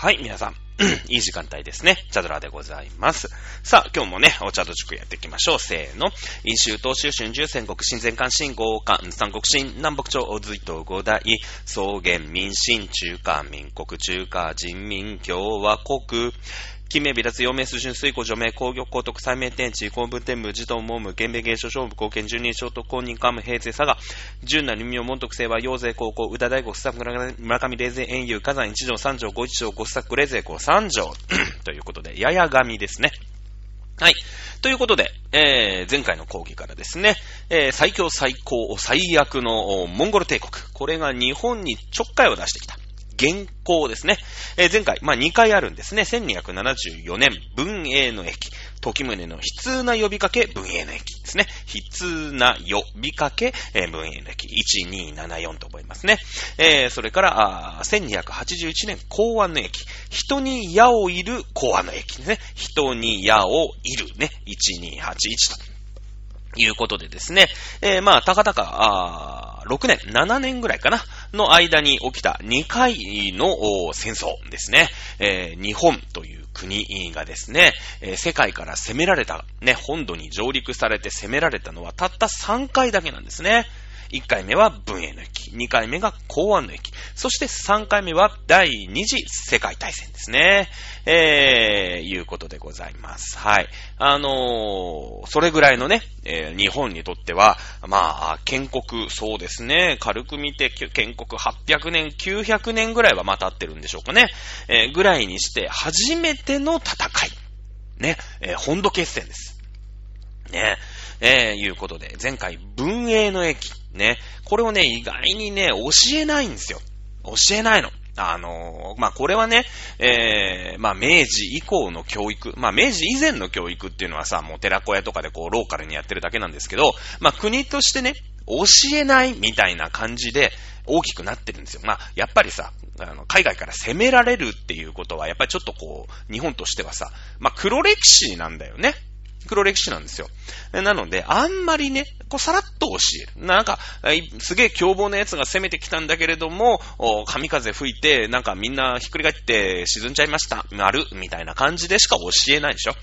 はい、皆さん。いい時間帯ですね。チャドラでございます。さあ、今日もね、お茶と塾やっていきましょう。せーの。飲酒、東州、春秋、戦国、新前関、新豪関、三国新、南北朝、大隋と五大、草原、民進、中華民国、中華人民共和国、金名、微脱、陽明、水準、水庫、除名、工業、高徳、再名天地、公文天武、児童、文武、原米、芸書、勝負、貢献、十人、小徳、公認、官務、平成、佐賀、純な、lumio、門徳、清和、陽勢、高校、宇田大国、スタッフ、村上、霊勢、遠遊、火山、一条、三条、五一条、五作、霊勢、五三条。ということで、やや神ですね。はい。ということで、えー、前回の講義からですね、えー、最強最高最悪のモンゴル帝国。これが日本にちょっかいを出してきた。原稿ですね。えー、前回、まあ、2回あるんですね。1274年、文英の駅。時宗の悲痛な呼びかけ、文英の駅ですね。悲痛な呼びかけ、えー、文英の駅。1274と覚えますね。えー、それから、あ1281年、公安の駅。人に矢をいる公安の駅ですね。人に矢をいるね。1281と。いうことでですね、えー、まあ、たかたか、あ6年、7年ぐらいかな、の間に起きた2回の戦争ですね。えー、日本という国がですね、えー、世界から攻められた、ね、本土に上陸されて攻められたのはたった3回だけなんですね。1回目は文英の駅、2回目が公安の駅、そして3回目は第2次世界大戦ですね。えー、いうことでございます。はい。あのー、それぐらいのね、えー、日本にとっては、まあ、建国、そうですね、軽く見て建国800年、900年ぐらいはまたってるんでしょうかね。えー、ぐらいにして、初めての戦い。ね、えー、本土決戦です。ね、えー、いうことで、前回、文英の駅、ね、これをね、意外にね、教えないんですよ。教えないの。あのー、まあ、これはね、えー、まあ、明治以降の教育、まあ、明治以前の教育っていうのはさ、もう寺子屋とかでこう、ローカルにやってるだけなんですけど、まあ、国としてね、教えないみたいな感じで大きくなってるんですよ。まあ、やっぱりさ、あの、海外から攻められるっていうことは、やっぱりちょっとこう、日本としてはさ、まあ、黒歴史なんだよね。黒歴史なんですよ。なので、あんまりね、こうさらっと教える。なんか、すげえ凶暴な奴が攻めてきたんだけれども、神風吹いて、なんかみんなひっくり返って沈んじゃいました。丸、みたいな感じでしか教えないでしょ。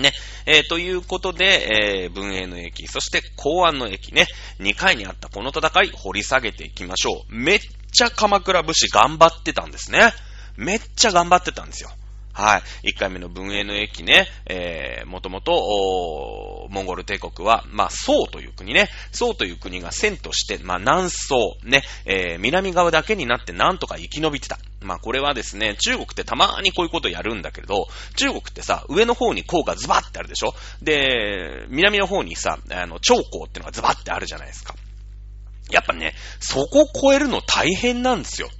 ね。えー、ということで、えー、文英の駅、そして公安の駅ね、2回にあったこの戦い、掘り下げていきましょう。めっちゃ鎌倉武士頑張ってたんですね。めっちゃ頑張ってたんですよ。はい。1回目の文英の駅ね、えー、もともと、モンゴル帝国は、まあ、宋という国ね、宋という国が遷として、まあ、南宋、ね、えー、南側だけになってなんとか生き延びてた。まあ、これはですね、中国ってたまーにこういうことやるんだけれど、中国ってさ、上の方に項がズバってあるでしょ？で、南の方にさ、あの、長江ってのがズバってあるじゃないですか。やっぱね、そこを越えるの大変なんですよ。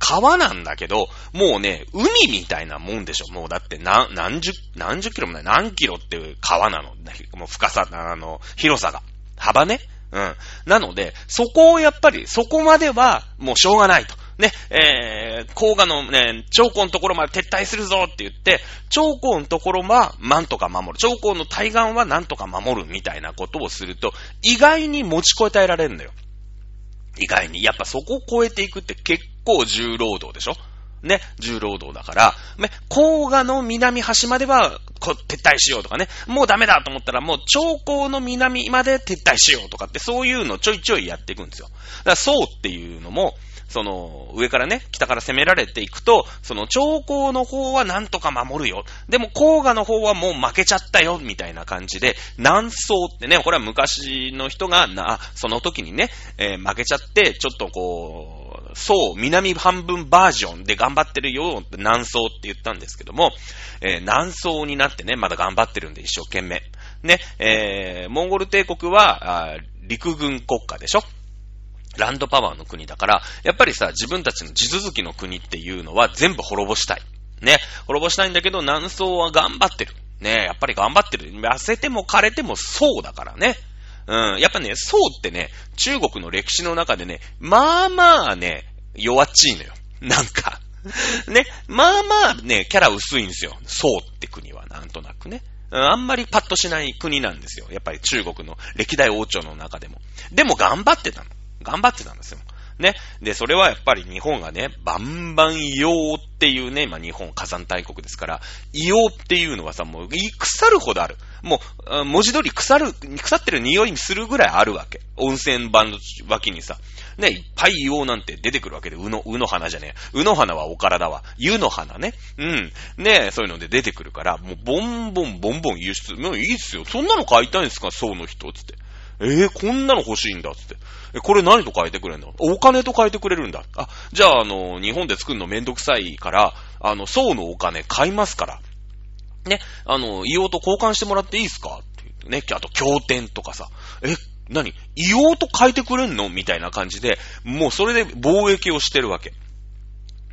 川なんだけど、もうね、海みたいなもんでしょ。もうだって何、何十、何十キロもない、何キロっていう川なの。もう深さ、あの、広さが。幅ね。うん。なので、そこをやっぱり、そこまではもうしょうがないと。ね、えー、甲賀のね、長江のところまで撤退するぞって言って、長江のところはなんとか守る。長江の対岸はなんとか守るみたいなことをすると、意外に持ちこえてえられるんだよ。意外に。やっぱそこを超えていくって結構重労働でしょ？ね、重労働だから、ね、甲賀の南端までは、撤退しようとかね、もうダメだと思ったら、もう長江の南まで撤退しようとかって、そういうのちょいちょいやっていくんですよ。だからそうっていうのも、その、上からね、北から攻められていくと、その、長江の方はなんとか守るよ。でも、黄河の方はもう負けちゃったよ、みたいな感じで、南宋ってね、これは昔の人が、な、その時にね、えー、負けちゃって、ちょっとこう、そう、南半分バージョンで頑張ってるよ、南宋って言ったんですけども、えー、南宋になってね、まだ頑張ってるんで一生懸命。ね、えー、モンゴル帝国は、陸軍国家でしょランドパワーの国だから、やっぱりさ、自分たちの地続きの国っていうのは全部滅ぼしたい。ね。滅ぼしたいんだけど、南宋は頑張ってる。ね。やっぱり頑張ってる。痩せても枯れてもそうだからね。うん。やっぱね、そうってね、中国の歴史の中でね、まあまあね、弱っちいのよ。なんかね。まあまあね、キャラ薄いんですよ。そうって国は、なんとなくね。あんまりパッとしない国なんですよ。やっぱり中国の歴代王朝の中でも。でも頑張ってたの。頑張ってたんですよ。ね。で、それはやっぱり日本がね、バンバン硫黄っていうね、まあ日本火山大国ですから、硫黄っていうのはさ、もう腐るほどある。もう、文字通り腐る、腐ってる匂いにするぐらいあるわけ。温泉版の脇にさ。ね、いっぱい硫黄なんて出てくるわけで、うの、うの花じゃねえ。うの花はお体は。湯の花ね。うん。ねえそういうので出てくるから、もうボンボンボンボン輸出。もういいっすよ。そんなの買いたいんですか？層の人つって。えー、こんなの欲しいんだっつって。え、これ何と変えてくれんの？お金と変えてくれるんだ。あ、じゃあ、あの、日本で作るのめんどくさいから、あの、層のお金買いますから。ね、あの、硫黄と交換してもらっていいですか？ってね、あと、経典とかさ。え、何？硫黄と変えてくれんの？みたいな感じで、もうそれで貿易をしてるわけ。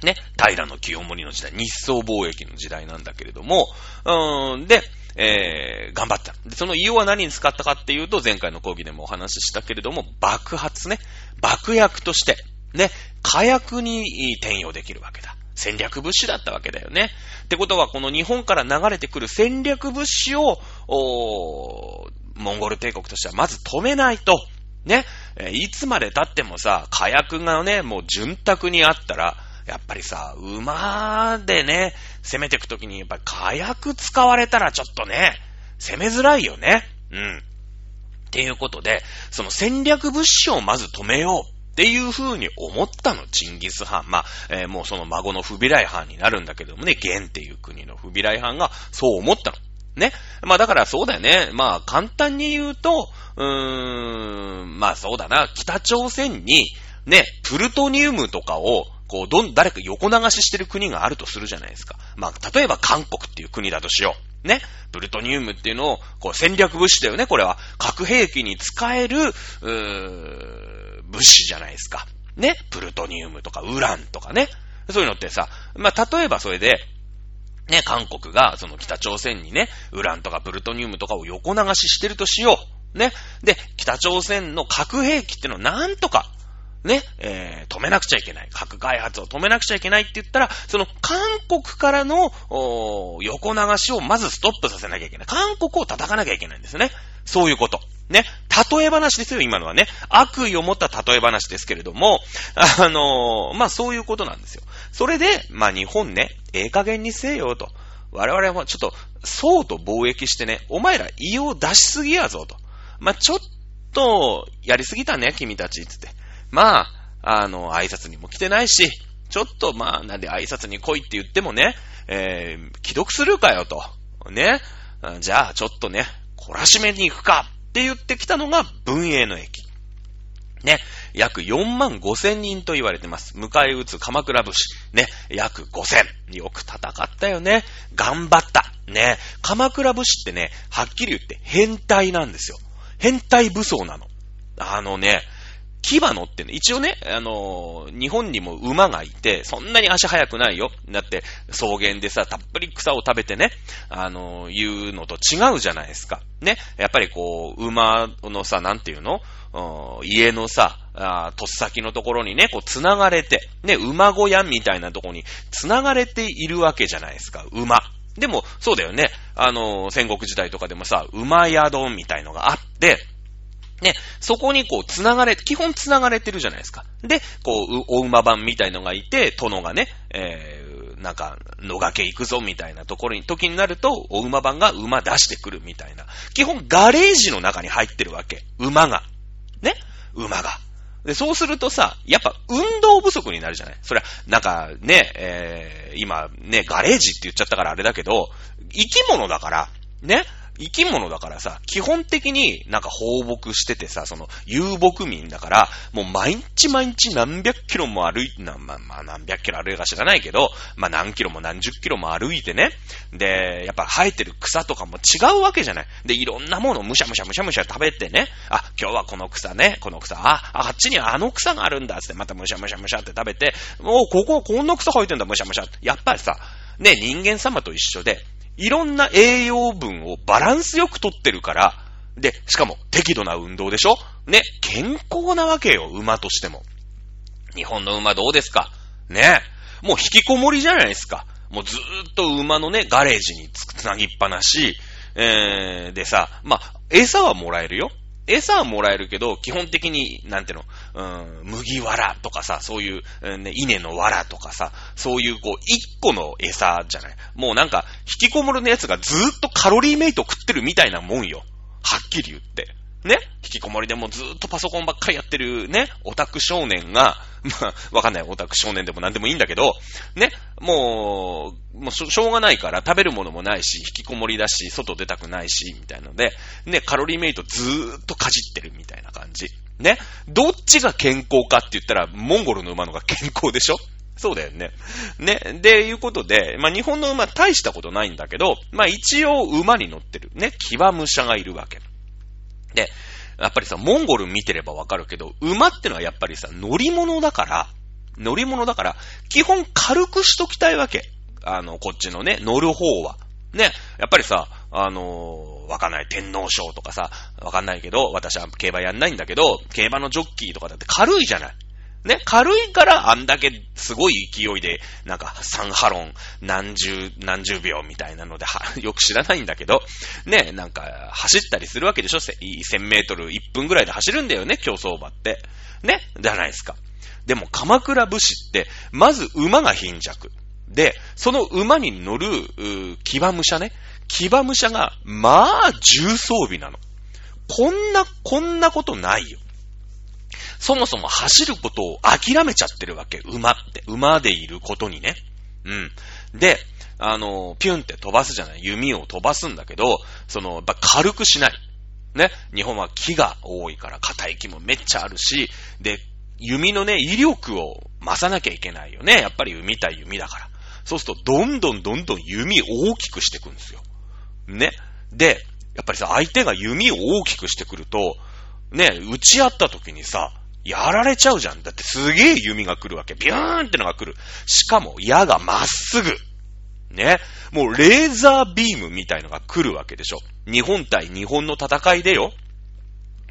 ね、平清盛の時代、日宋貿易の時代なんだけれども、うーん、で、えー、頑張った。で、その硫黄は何に使ったかっていうと、前回の講義でもお話ししたけれども、爆発ね。爆薬として、ね、火薬に転用できるわけだ。戦略物資だったわけだよね。ってことは、この日本から流れてくる戦略物資を、モンゴル帝国としてはまず止めないと、ね、いつまで経ってもさ、火薬がね、もう潤沢にあったら、やっぱりさ、馬でね、攻めていくときに、やっぱり火薬使われたらちょっとね、攻めづらいよね。うん。っていうことで、その戦略物資をまず止めようっていう風に思ったの、チンギス・ハン。まあ、えー、もうその孫のフビライハンになるんだけどもね、ゲンっていう国のフビライハンがそう思ったの。ね。まあだからそうだよね。まあ簡単に言うと、うーん、まあそうだな。北朝鮮に、ね、プルトニウムとかをこう、どん、誰か横流ししてる国があるとするじゃないですか。まあ、例えば韓国っていう国だとしよう。ね。プルトニウムっていうのを、こう、戦略物資だよね、これは。核兵器に使える、うー、物資じゃないですか。ね。プルトニウムとか、ウランとかね。そういうのってさ、まあ、例えばそれで、ね、韓国が、その北朝鮮にね、ウランとかプルトニウムとかを横流ししてるとしよう。ね。で、北朝鮮の核兵器ってのをなんとか、ね、えー、止めなくちゃいけない。核開発を止めなくちゃいけないって言ったら、その韓国からの、横流しをまずストップさせなきゃいけない。韓国を叩かなきゃいけないんですね。そういうこと。ね。例え話ですよ、今のはね。悪意を持った例え話ですけれども、あのー、まあ、そういうことなんですよ。それで、まあ、日本ね、ええ加減にせえよと。我々はちょっと、そうと貿易してね、お前ら胃を出しすぎやぞと。まあ、ちょっと、やりすぎたね、君たち、つって。まあ、あの、挨拶にも来てないし、ちょっとまあ、なんで挨拶に来いって言ってもね、えー、既読するかよと。ね。じゃあ、ちょっとね、懲らしめに行くかって言ってきたのが文英の駅。ね。約4万5千人と言われてます。迎え撃つ鎌倉武士。ね。約5千。よく戦ったよね。頑張った。ね。鎌倉武士ってね、はっきり言って変態なんですよ。変態武装なの。あのね、牙乗ってね、一応ね、あのー、日本にも馬がいて、そんなに足速くないよ。だって、草原でさ、たっぷり草を食べてね、あのー、いうのと違うじゃないですか。ね。やっぱりこう、馬のさ、なんていうの？家のさ、あとっ先のところにね、こう、繋がれて、ね、馬小屋みたいなところに繋がれているわけじゃないですか、馬。でも、そうだよね。あのー、戦国時代とかでもさ、馬宿みたいのがあって、ね、そこにこう、繋がれ、基本繋がれてるじゃないですか。で、こう、お馬番みたいのがいて、殿がね、えー、なんか、野掛け行くぞみたいなところに、時になると、お馬番が馬出してくるみたいな。基本、ガレージの中に入ってるわけ。馬が。ね？馬が。で、そうするとさ、やっぱ運動不足になるじゃない？それは、なんかね、えー、今ね、ガレージって言っちゃったからあれだけど、生き物だから、ね、生き物だからさ、基本的になんか放牧しててさ、その遊牧民だから、もう毎日毎日何百キロも歩いて、なまあ、まあ何百キロ歩いか知らないけど、まあ何キロも何十キロも歩いてね。で、やっぱ生えてる草とかも違うわけじゃない。で、いろんなものをむしゃむしゃむしゃむしゃ食べてね。あ、今日はこの草ね、この草、あ、あっちにあの草があるんだ、つってまたむしゃむしゃむしゃって食べて、もうここはこんな草生えてんだ、むしゃむしゃって。やっぱりさ、ね、人間様と一緒で、いろんな栄養分をバランスよくとってるから、で、しかも適度な運動でしょ？ね、健康なわけよ、馬としても。日本の馬どうですか？ね、もう引きこもりじゃないですか。もうずーっと馬のね、ガレージにつつなぎっぱなし、えー、でさ、まあ、餌はもらえるよ。餌はもらえるけど、基本的に、なんていうの、うん、麦わらとかさ、そういう、うんね、稲のわらとかさ、そういうこう、一個の餌じゃない？もうなんか、引きこもるのやつがずーっとカロリーメイト食ってるみたいなもんよ。はっきり言って。ね、引きこもりでもずっとパソコンばっかりやってるね、オタク少年が、まあ、わかんない。オタク少年でもなんでもいいんだけど、ね、もう、もうしょうがないから食べるものもないし、引きこもりだし、外出たくないし、みたいなので、ね、カロリーメイトずーっとかじってるみたいな感じ。ね、どっちが健康かって言ったら、モンゴルの馬のが健康でしょ？そうだよね。ね。で、いうことで、まあ、日本の馬大したことないんだけど、まあ、一応馬に乗ってる。ね、騎馬武者がいるわけ。で、やっぱりさ、モンゴル見てればわかるけど、馬ってのはやっぱりさ、乗り物だから、乗り物だから、基本軽くしときたいわけ。あの、こっちのね、乗る方は。ね、やっぱりさ、あのー、わかんない、天皇賞とかさ、わかんないけど、私は競馬やんないんだけど、競馬のジョッキーとかだって軽いじゃない。ね、軽いからあんだけすごい勢いで、なんか3ハロン何十、何十秒みたいなので、よく知らないんだけど、ね、なんか走ったりするわけでしょ ?1000 メートル1分ぐらいで走るんだよね、競走馬って。ね、じゃないですか。でも鎌倉武士って、まず馬が貧弱。で、その馬に乗る、騎馬武者ね。騎馬武者が、まあ、重装備なの。こんな、こんなことないよ。そもそも走ることを諦めちゃってるわけ。馬って。馬でいることにね。うん。で、あの、ピュンって飛ばすじゃない。弓を飛ばすんだけど、その、やっぱ軽くしない。ね。日本は木が多いから硬い木もめっちゃあるし、で、弓のね、威力を増さなきゃいけないよね。やっぱり弓対弓だから。そうすると、どんどんどんどん弓大きくしていくんですよ。ね。で、やっぱりさ、相手が弓を大きくしてくると、ね、打ち合った時にさ、やられちゃうじゃん。だってすげえ弓が来るわけ。ビューンってのが来る。しかも矢がまっすぐ。ね。もうレーザービームみたいのが来るわけでしょ。日本対日本の戦いでよ。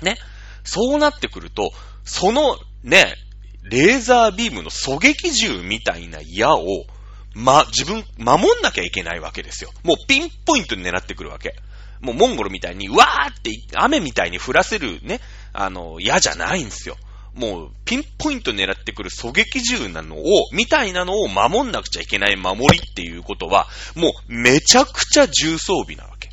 ね。そうなってくると、そのね、レーザービームの狙撃銃みたいな矢を、ま、自分、守んなきゃいけないわけですよ。もうピンポイントに狙ってくるわけ。もうモンゴルみたいに、わーって雨みたいに降らせるね、あの、矢じゃないんですよ。もう、ピンポイント狙ってくる狙撃銃なのを、みたいなのを守んなくちゃいけない守りっていうことは、もう、めちゃくちゃ重装備なわけ。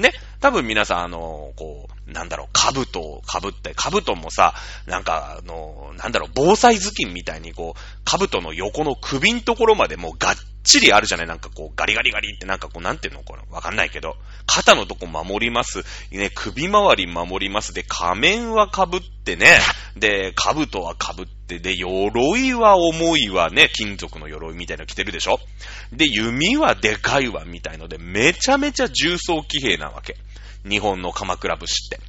ね多分皆さん、あの、こう、なんだろう、兜を被って、兜もさ、なんか、あの、なんだろう、防災頭巾みたいに、こう、兜の横の首んところまでもうがっちりあるじゃない？なんかこう、ガリガリガリってなんかこう、なんていうの？これ、わかんないけど、肩のとこ守ります。ね、首周り守ります。で、仮面は被ってね、で、兜は被って、で、鎧は重いわね、金属の鎧みたいなの着てるでしょ？で、弓はでかいわ、みたいので、めちゃめちゃ重装騎兵なわけ。日本の鎌倉武士って。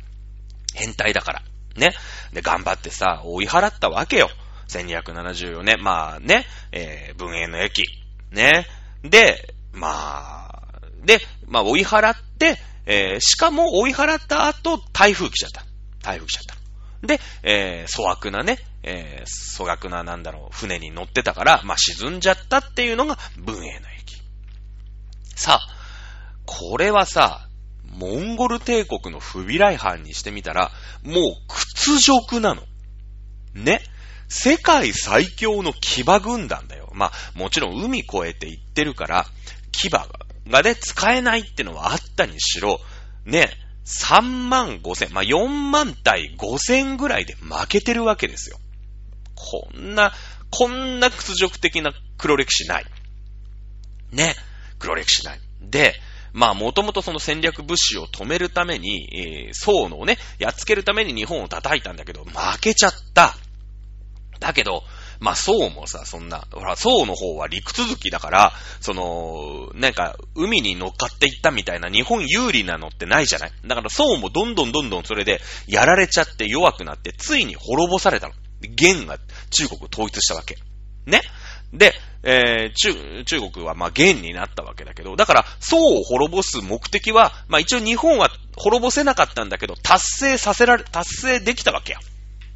変態だから。ね。で、頑張ってさ、追い払ったわけよ。1274年。まあね、えー、文英の駅。ね。で、まあ、で、まあ追い払って、えー、しかも追い払った後、台風来ちゃった。台風来ちゃった。で、えー、粗悪なね、えー、粗悪ななんだろう、船に乗ってたから、まあ沈んじゃったっていうのが文英の駅。さあ、これはさ、モンゴル帝国の不備来犯にしてみたら、もう屈辱なの。ね。世界最強の騎馬軍団だよ。まあ、もちろん海越えて行ってるから、騎馬がね、使えないってのはあったにしろ、ね、3万5千、まあ、4万対5千ぐらいで負けてるわけですよ。こんな、こんな屈辱的な黒歴史ない。ね、黒歴史ない。で、まあ、もともとその戦略物資を止めるために、えー、宋のをね、やっつけるために日本を叩いたんだけど、負けちゃった。だけど、まあ、宋もさ、そんな、ほら、宋の方は陸続きだから、その、なんか、海に乗っかっていったみたいな日本有利なのってないじゃない？だから宋もどんどんどんどんそれでやられちゃって弱くなって、ついに滅ぼされたの。元が中国を統一したわけ。ね？で、えー、中、中国はまあ元になったわけだけど、だから、宋を滅ぼす目的は、まあ一応日本は滅ぼせなかったんだけど、達成させられ、達成できたわけや。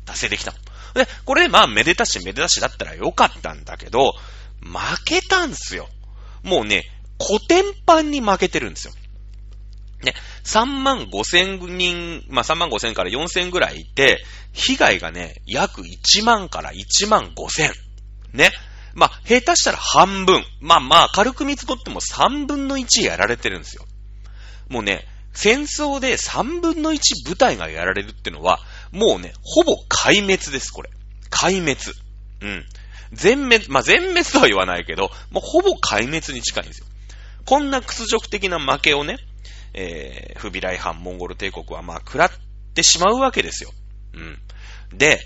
達成できたの。で、これ、まあ、めでたしめでたしだったらよかったんだけど、負けたんすよ。もうね、古典版に負けてるんですよ。ね、3万5千人、まあ、3万5千から4千ぐらいいて、被害がね、約1万から1万5千。ね。まあ、下手したら半分。まあまあ、軽く見積もっても3分の1やられてるんですよ。もうね、戦争で3分の1部隊がやられるってのは、もうね、ほぼ壊滅です、これ。壊滅。うん。全滅、まあ、全滅とは言わないけど、もうほぼ壊滅に近いんですよ。こんな屈辱的な負けをね、えー、不備来藩モンゴル帝国はまあ、食らってしまうわけですよ。うん。で、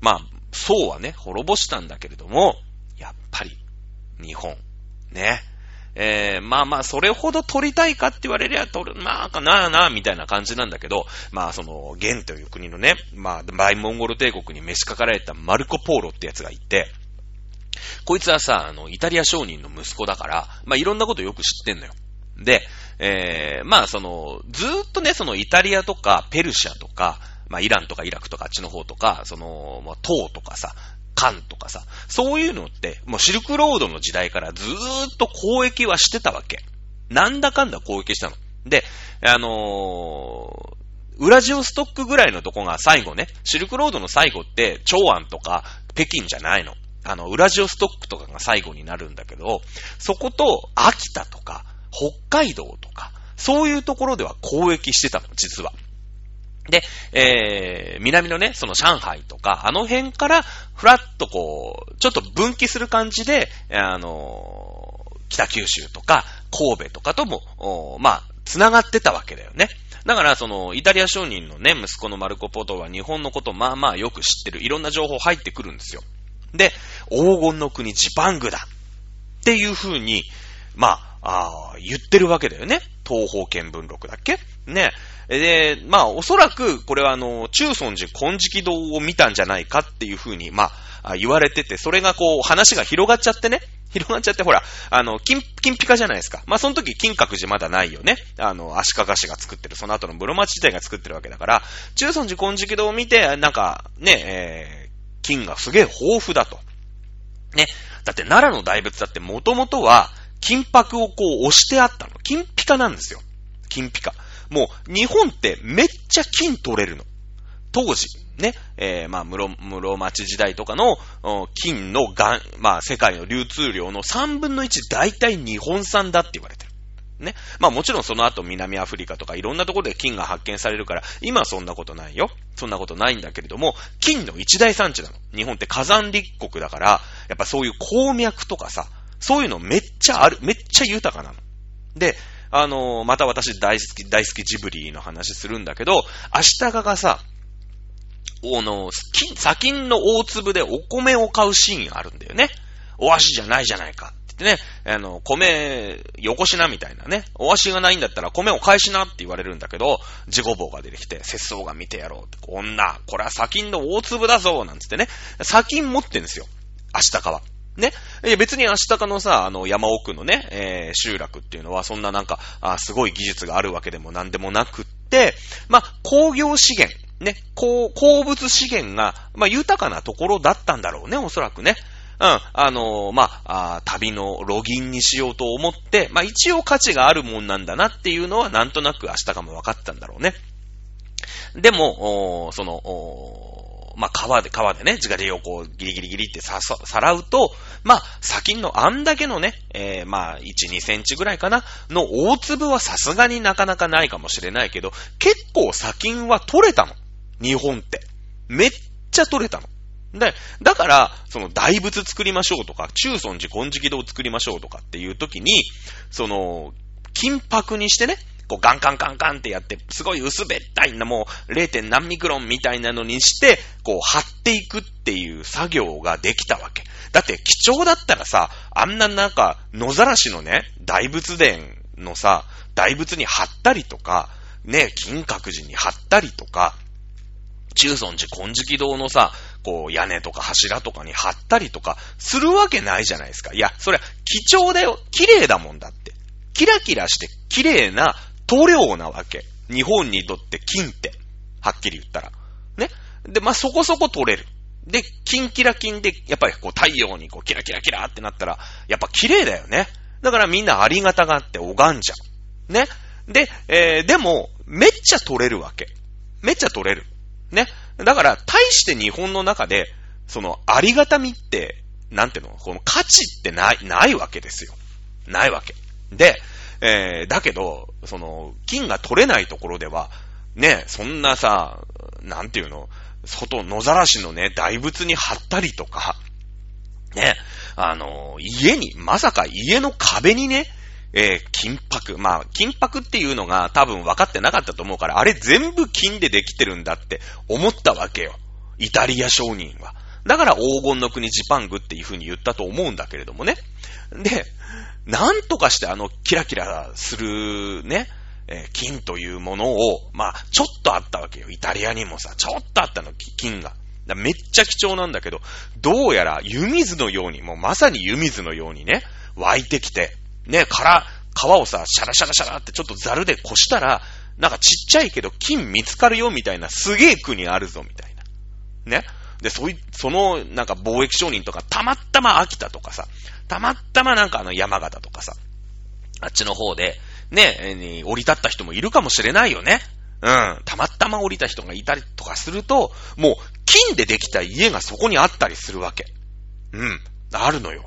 まあ、そうはね、滅ぼしたんだけれども、やっぱり、日本、ね。えー、まあまあ、それほど取りたいかって言われりゃ取る、まあかなあなあ、みたいな感じなんだけど、まあその、ゲンという国のね、まあ、バイモンゴル帝国に召しかかられたマルコ・ポーロってやつがいて、こいつはさ、あの、イタリア商人の息子だから、まあいろんなことよく知ってんのよ。で、えー、まあその、ずーっとね、そのイタリアとかペルシャとか、まあイランとかイラクとかあっちの方とか、その、まあ、唐とかさ、カンとかさ、そういうのって、もうシルクロードの時代からずーっと交易はしてたわけ。なんだかんだ交易したの。で、あのー、ウラジオストックぐらいのとこが最後ね、シルクロードの最後って、長安とか北京じゃないの。あの、ウラジオストックとかが最後になるんだけど、そこと秋田とか、北海道とか、そういうところでは交易してたの、実は。で、えー、南のね、その上海とか、あの辺から、ふらっとこう、ちょっと分岐する感じで、あのー、北九州とか、神戸とかとも、まあ、繋がってたわけだよね。だから、その、イタリア商人のね、息子のマルコ・ポトは日本のことまあまあよく知ってる。いろんな情報入ってくるんですよ。で、黄金の国ジパングだっていう風に、まあ、あ言ってるわけだよね。東方見聞録だっけ？ね。で、まあ、おそらく、これはあの、中尊寺金色堂を見たんじゃないかっていう風に、まあ、言われてて、それがこう、話が広がっちゃってね。広がっちゃって、ほら、あの、金、金ピカじゃないですか。まあ、その時、金閣寺まだないよね。あの、足利氏が作ってる、その後の室町時代が作ってるわけだから、中尊寺金色堂を見て、なんか、ね、えー、金がすげえ豊富だと。ね。だって奈良の大仏だってもともとは金箔をこう押してあったの。金ピカなんですよ。金ピカ。もう日本ってめっちゃ金取れるの。当時、ね、えー、まあ、室、室町時代とかの金のがん、まあ、世界の流通量の3分の1大体日本産だって言われてる。ね。まあもちろんその後南アフリカとかいろんなところで金が発見されるから、今はそんなことないよ。そんなことないんだけれども、金の一大産地なの。日本って火山立国だから、やっぱそういう鉱脈とかさ、そういうのめっちゃある、めっちゃ豊かなの。で、あのー、また私大好き、大好きジブリの話するんだけど、明日ががさ、おの、金、砂金の大粒でお米を買うシーンあるんだよね。お足じゃないじゃないか。ってね、あの、米、よこしなみたいなね、お足がないんだったら米を返しなって言われるんだけど、地ごぼうが出てきて、節操が見てやろうって、女、これは砂金の大粒だぞなんつってね、砂金持ってんですよ。明日かは。ね。いや別に明日かのさ、あの山奥のね、えー、集落っていうのはそんななんか、あすごい技術があるわけでもなんでもなくって、まあ、工業資源、ね、鉱物資源が、まあ、豊かなところだったんだろうね、おそらくね。うん、あのー、まあ、旅のロギンにしようと思って、まあ、一応価値があるもんなんだなっていうのは、なんとなく明日かも分かったんだろうね。でも、その、まあ、川で、川でね、地金をこう、ギリギリギリってさ、さらうと、まあ、砂金のあんだけのね、えー、まあ、1、2センチぐらいかな、の大粒はさすがになかなかないかもしれないけど、結構砂金は取れたの。日本って。めっちゃ取れたの。で、だから、その大仏作りましょうとか、中尊寺金色堂作りましょうとかっていう時に、その、金箔にしてね、こうガンカンカンカンってやって、すごい薄べったいなもう 0. 何ミクロンみたいなのにして、こう貼っていくっていう作業ができたわけ。だって貴重だったらさ、あんななんか野ざらしのね、大仏殿のさ、大仏に貼ったりとか、ね、金閣寺に貼ったりとか、中尊寺金色堂のさ、こう屋根とか柱とかに貼ったりとかするわけないじゃないですか。いや、それは貴重だよ。綺麗だもんだって。キラキラして綺麗な塗料なわけ。日本にとって金って。はっきり言ったら。ね。で、まあ、そこそこ取れる。で、キンキラキンで、やっぱりこう太陽にこうキラキラキラってなったら、やっぱ綺麗だよね。だからみんなありがたがあって拝んじゃう。ね。で、えー、でも、めっちゃ取れるわけ。めっちゃ取れる。ね。だから、大して日本の中で、その、ありがたみって、なんていうの？この価値ってない、ないわけですよ。ないわけ。で、えー、だけど、その、金が取れないところでは、ね、そんなさ、なんていうの、外、野ざらしのね、大仏に貼ったりとか、ね、あの、家に、まさか家の壁にね、えー、金箔。まあ、金箔っていうのが多分分かってなかったと思うから、あれ全部金でできてるんだって思ったわけよ。イタリア商人は。だから黄金の国ジパングっていう風に言ったと思うんだけれどもね。で、なんとかしてあのキラキラするね、えー、金というものを、まあ、ちょっとあったわけよ。イタリアにもさ、ちょっとあったの、金が。めっちゃ貴重なんだけど、どうやら湯水のように、もうまさに湯水のようにね、湧いてきて、ね、から、皮をさ、シャラシャラシャラってちょっとザルでこしたら、なんかちっちゃいけど金見つかるよみたいなすげえ国あるぞみたいな。ね。で、そい、その、なんか貿易商人とか、たまたま秋田とかさ、たまたまなんかあの山形とかさ、あっちの方で、ね、降り立った人もいるかもしれないよね。うん。たまたま降りた人がいたりとかすると、もう、金でできた家がそこにあったりするわけ。うん。あるのよ。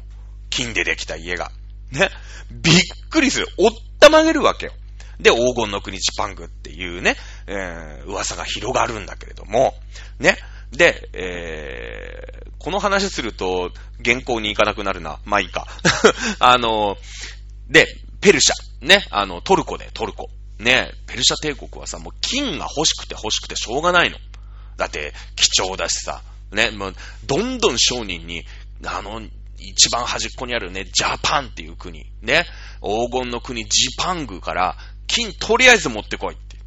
金でできた家が。ね。びっくりする。おったまげるわけよ。で、黄金の国ジパングっていうね、えー、噂が広がるんだけれども、ね。で、えー、この話すると、原稿に行かなくなるな。まあいいか。あの、で、ペルシャ。ね。あの、トルコで、トルコ。ね。ペルシャ帝国はさ、もう金が欲しくて欲しくてしょうがないの。だって、貴重だしさ。ね。もう、どんどん商人に、あの、一番端っこにあるね、ジャパンっていう国。ね。黄金の国、ジパングから、金とりあえず持ってこいって。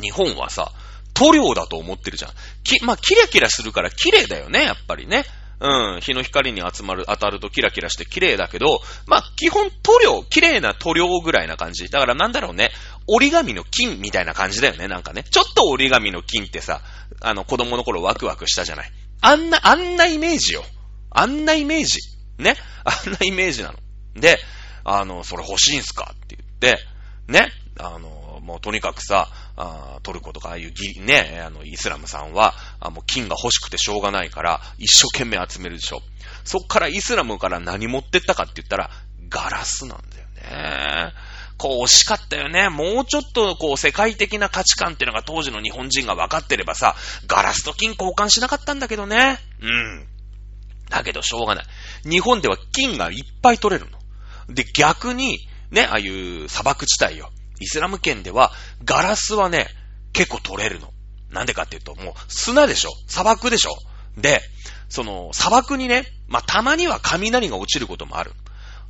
日本はさ、塗料だと思ってるじゃん。き、まあ、キラキラするから綺麗だよね、やっぱりね。うん、日の光に集まる、当たるとキラキラして綺麗だけど、まあ、基本塗料、綺麗な塗料ぐらいな感じ。だからなんだろうね、折り紙の金みたいな感じだよね、なんかね。ちょっと折り紙の金ってさ、あの、子供の頃ワクワクしたじゃない。あんな、あんなイメージよ。あんなイメージ。ね。あんなイメージなの。で、あの、それ欲しいんすかって言って、ね。あの、もうとにかくさ、あトルコとかああいうギね、あの、イスラムさんは、あもう金が欲しくてしょうがないから、一生懸命集めるでしょ。そっからイスラムから何持ってったかって言ったら、ガラスなんだよね。こう惜しかったよね。もうちょっとこう世界的な価値観っていうのが当時の日本人が分かってればさ、ガラスと金交換しなかったんだけどね。うん。だけどしょうがない。日本では金がいっぱい取れるの。で、逆に、ね、ああいう砂漠地帯よ。イスラム圏では、ガラスはね、結構取れるの。なんでかっていうと、もう砂でしょ砂漠でしょで、その砂漠にね、まあ、たまには雷が落ちることもある。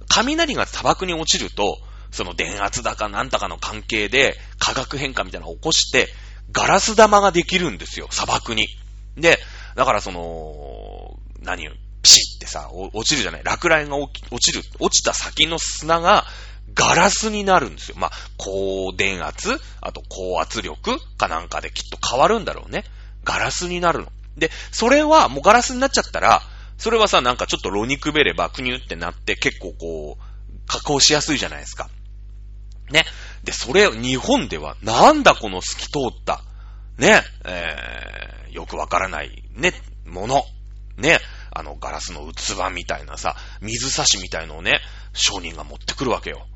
雷が砂漠に落ちると、その電圧だかなんだかの関係で化学変化みたいなのを起こして、ガラス玉ができるんですよ、砂漠に。で、だからその、何ピシってさ、落ちるじゃない落雷が落ちる。落ちた先の砂がガラスになるんですよ。まあ、高電圧、あと高圧力かなんかできっと変わるんだろうね。ガラスになるの。で、それはもうガラスになっちゃったら、それはさ、なんかちょっとロニくべれば、クニュってなって結構こう、加工しやすいじゃないですか。ね。で、それ、日本では、なんだこの透き通った、ね、えー、よくわからない、ね、もの、ね、あの、ガラスの器みたいなさ、水差しみたいのをね、商人が持ってくるわけよ。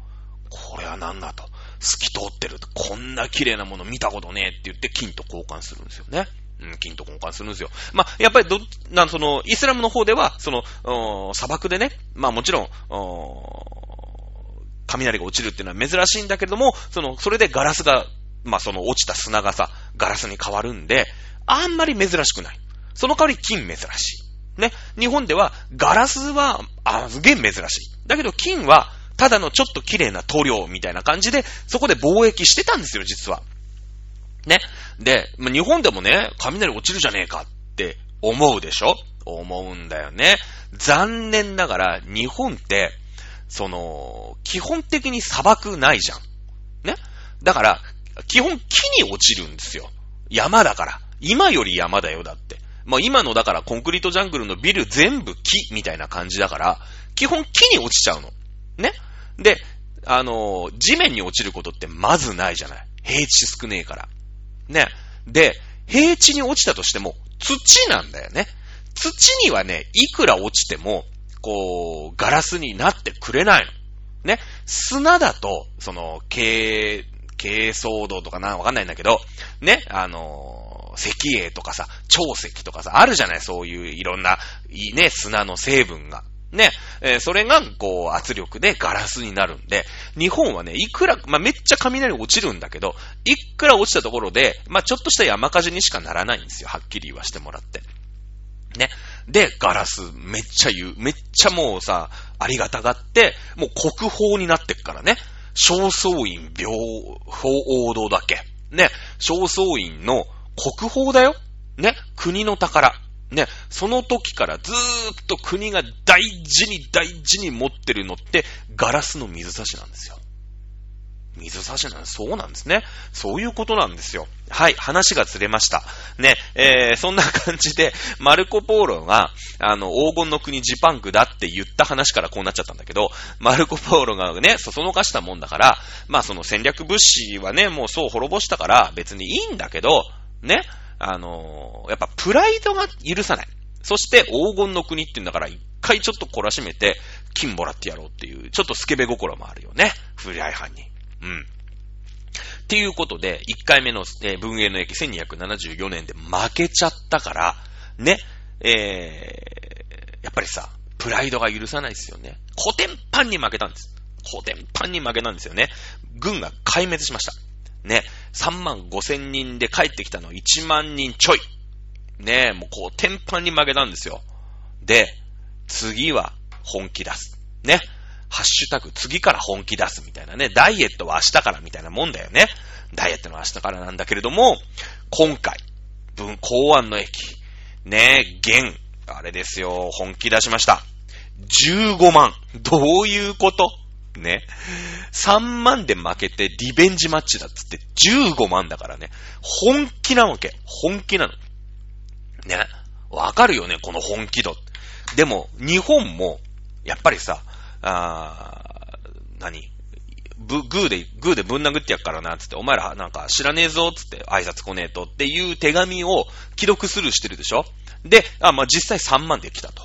これは何だと。透き通ってる。こんな綺麗なもの見たことねえって言って金と交換するんですよね。うん、金と交換するんですよ。まあ、やっぱりど、なんその、イスラムの方では、その、砂漠でね、まあもちろん、雷が落ちるっていうのは珍しいんだけれども、その、それでガラスが、まあその落ちた砂がさ、ガラスに変わるんで、あんまり珍しくない。その代わり金珍しい。ね。日本ではガラスは、あ、すげえ珍しい。だけど金は、ただのちょっと綺麗な塗料みたいな感じで、そこで貿易してたんですよ、実は。ね。で、日本でもね、雷落ちるじゃねえかって思うでしょ？思うんだよね。残念ながら、日本って、その、基本的に砂漠ないじゃん。ね。だから、基本木に落ちるんですよ。山だから。今より山だよ、だって。まあ今のだからコンクリートジャングルのビル全部木みたいな感じだから、基本木に落ちちゃうの。ね。で、あの、地面に落ちることってまずないじゃない。平地少ねえから。ね。で、平地に落ちたとしても、土なんだよね。土にはね、いくら落ちても、こう、ガラスになってくれないの。ね。砂だと、その、軽、軽装度とかな、わかんないんだけど、ね、あの石英とかさ、潮石とかさ、あるじゃないそういういろんな、いいね、砂の成分が。ね、えー、それが、こう、圧力でガラスになるんで、日本はね、いくら、まあ、めっちゃ雷落ちるんだけど、いくら落ちたところで、まあ、ちょっとした山火事にしかならないんですよ。はっきり言わしてもらって。ね。で、ガラス、めっちゃ言う、めっちゃもうさ、ありがたがって、もう国宝になってっからね。正倉院病法王道だっけね。正倉院の国宝だよ。ね。国の宝。ね。その時からずーっと国が大事に大事に持ってるのって、ガラスの水差しなんですよ。水差しなん。そうなんですね。そういうことなんですよ。はい、話がずれました。ね、えー、そんな感じで、マルコ・ポーロが、あの、黄金の国ジパンクだって言った話からこうなっちゃったんだけど、マルコ・ポーロがね、そそのかしたもんだから、まあその戦略物資はね、もうそう滅ぼしたから別にいいんだけど、ね、あのー、やっぱプライドが許さない。そして黄金の国って言うんだから、一回ちょっと懲らしめて、金もらってやろうっていう、ちょっとスケベ心もあるよね。不良犯に。うん。っていうことで、1回目の、えー、文英の駅1274年で負けちゃったから、ね、えー、やっぱりさ、プライドが許さないですよね。コテンパンに負けたんです。コテンパンに負けたんですよね。軍が壊滅しました。ね、3万5千人で帰ってきたの1万人ちょい。ね、もうこう、天パンに負けたんですよ。で、次は本気出す。ね。ハッシュタグ、次から本気出すみたいなね。ダイエットは明日からみたいなもんだよね。ダイエットの明日からなんだけれども、今回、文、公安の駅、ね、現、あれですよ、本気出しました。15万。どういうことね。3万で負けてリベンジマッチだっつって15万だからね。本気なわけ。本気なの。ね。わかるよね、この本気度。でも、日本も、やっぱりさ、あー、何？ぶ、グーで、グーでぶん殴ってやっからな、つって、お前らなんか知らねえぞ、つって挨拶来ねえとっていう手紙を既読スルーしてるでしょ？で、あ、まあ、実際3万で来たと。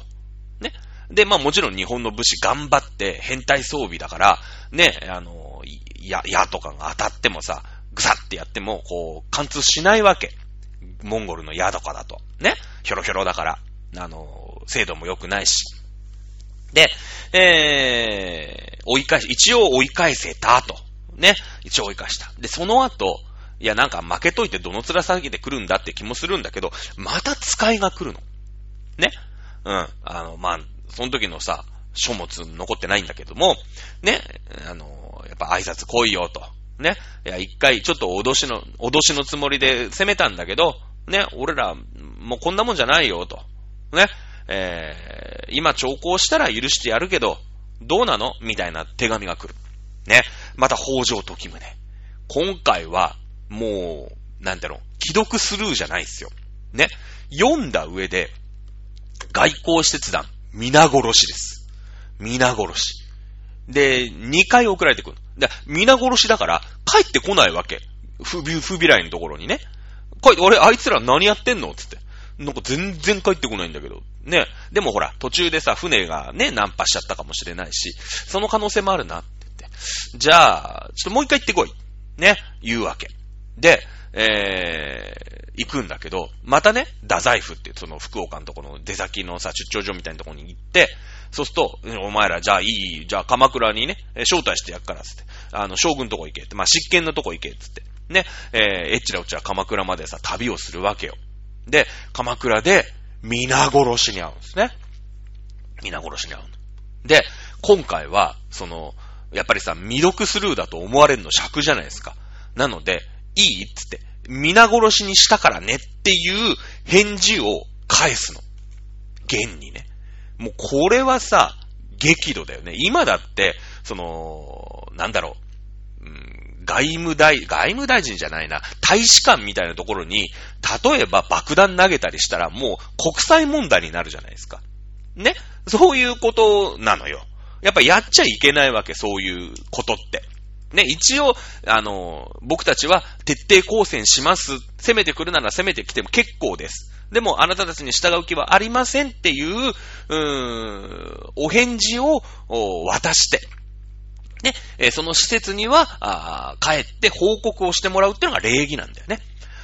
ね。で、まあもちろん日本の武士頑張って変態装備だから、ね、あの、や、矢とかが当たってもさ、ぐさってやっても、こう、貫通しないわけ。モンゴルの矢とかだと。ね。ひょろひょろだから、あの、精度も良くないし。で、えー、追い返し、一応追い返せたと。ね。一応追い返した。で、その後、いや、なんか負けといてどの面下げてくるんだって気もするんだけど、また使いが来るの。ね。うん。あの、まあ、その時のさ、書物残ってないんだけども、ね。あの、やっぱ挨拶来いよと。ね。いや、一回ちょっと脅しの、脅しのつもりで攻めたんだけど、ね。俺ら、もうこんなもんじゃないよと。ね。えー、今調校したら許してやるけど、どうなの？みたいな手紙が来る。ね。また北条時宗。今回は、もう、なんだろう、既読スルーじゃないですよ。ね。読んだ上で、外交使節団、皆殺しです。皆殺し。で、2回送られてくる。で、皆殺しだから、帰ってこないわけ。不、不備来のところにね。帰って、俺、あいつら何やってんの？つって。なんか全然帰ってこないんだけど。ね。でもほら、途中でさ、船がね、ナンパしちゃったかもしれないし、その可能性もあるなって言って。じゃあ、ちょっともう一回行ってこい。ね。言うわけ。で、えー、行くんだけど、またね、太宰府ってその福岡のところの出先のさ、出張所みたいなところに行って、そうすると、お前ら、じゃあいい、じゃあ鎌倉にね、招待してやっからつって、あの、将軍のとこ行けって、まあ、執権のとこ行けつって、ね、えー、えっちらうちら鎌倉までさ、旅をするわけよ。で、鎌倉で、皆殺しに会うんですね。皆殺しに会うの。で、今回は、その、やっぱりさ、未読スルーだと思われるの尺じゃないですか。なので、いいっつって、皆殺しにしたからねっていう返事を返すの。現にね。もうこれはさ、激怒だよね。今だって、その、なんだろう、うん、外務大、外務大臣じゃないな、大使館みたいなところに、例えば爆弾投げたりしたらもう国際問題になるじゃないですか。ね？そういうことなのよ。やっぱやっちゃいけないわけ、そういうことって。ね、一応、あの、僕たちは徹底抗戦します。攻めてくるなら攻めてきても結構です。でも、あなたたちに従う気はありませんっていう、うーん、お返事を渡して、ね、えその施設には、あ帰って報告をしてもらうっていうのが礼儀なんだよね。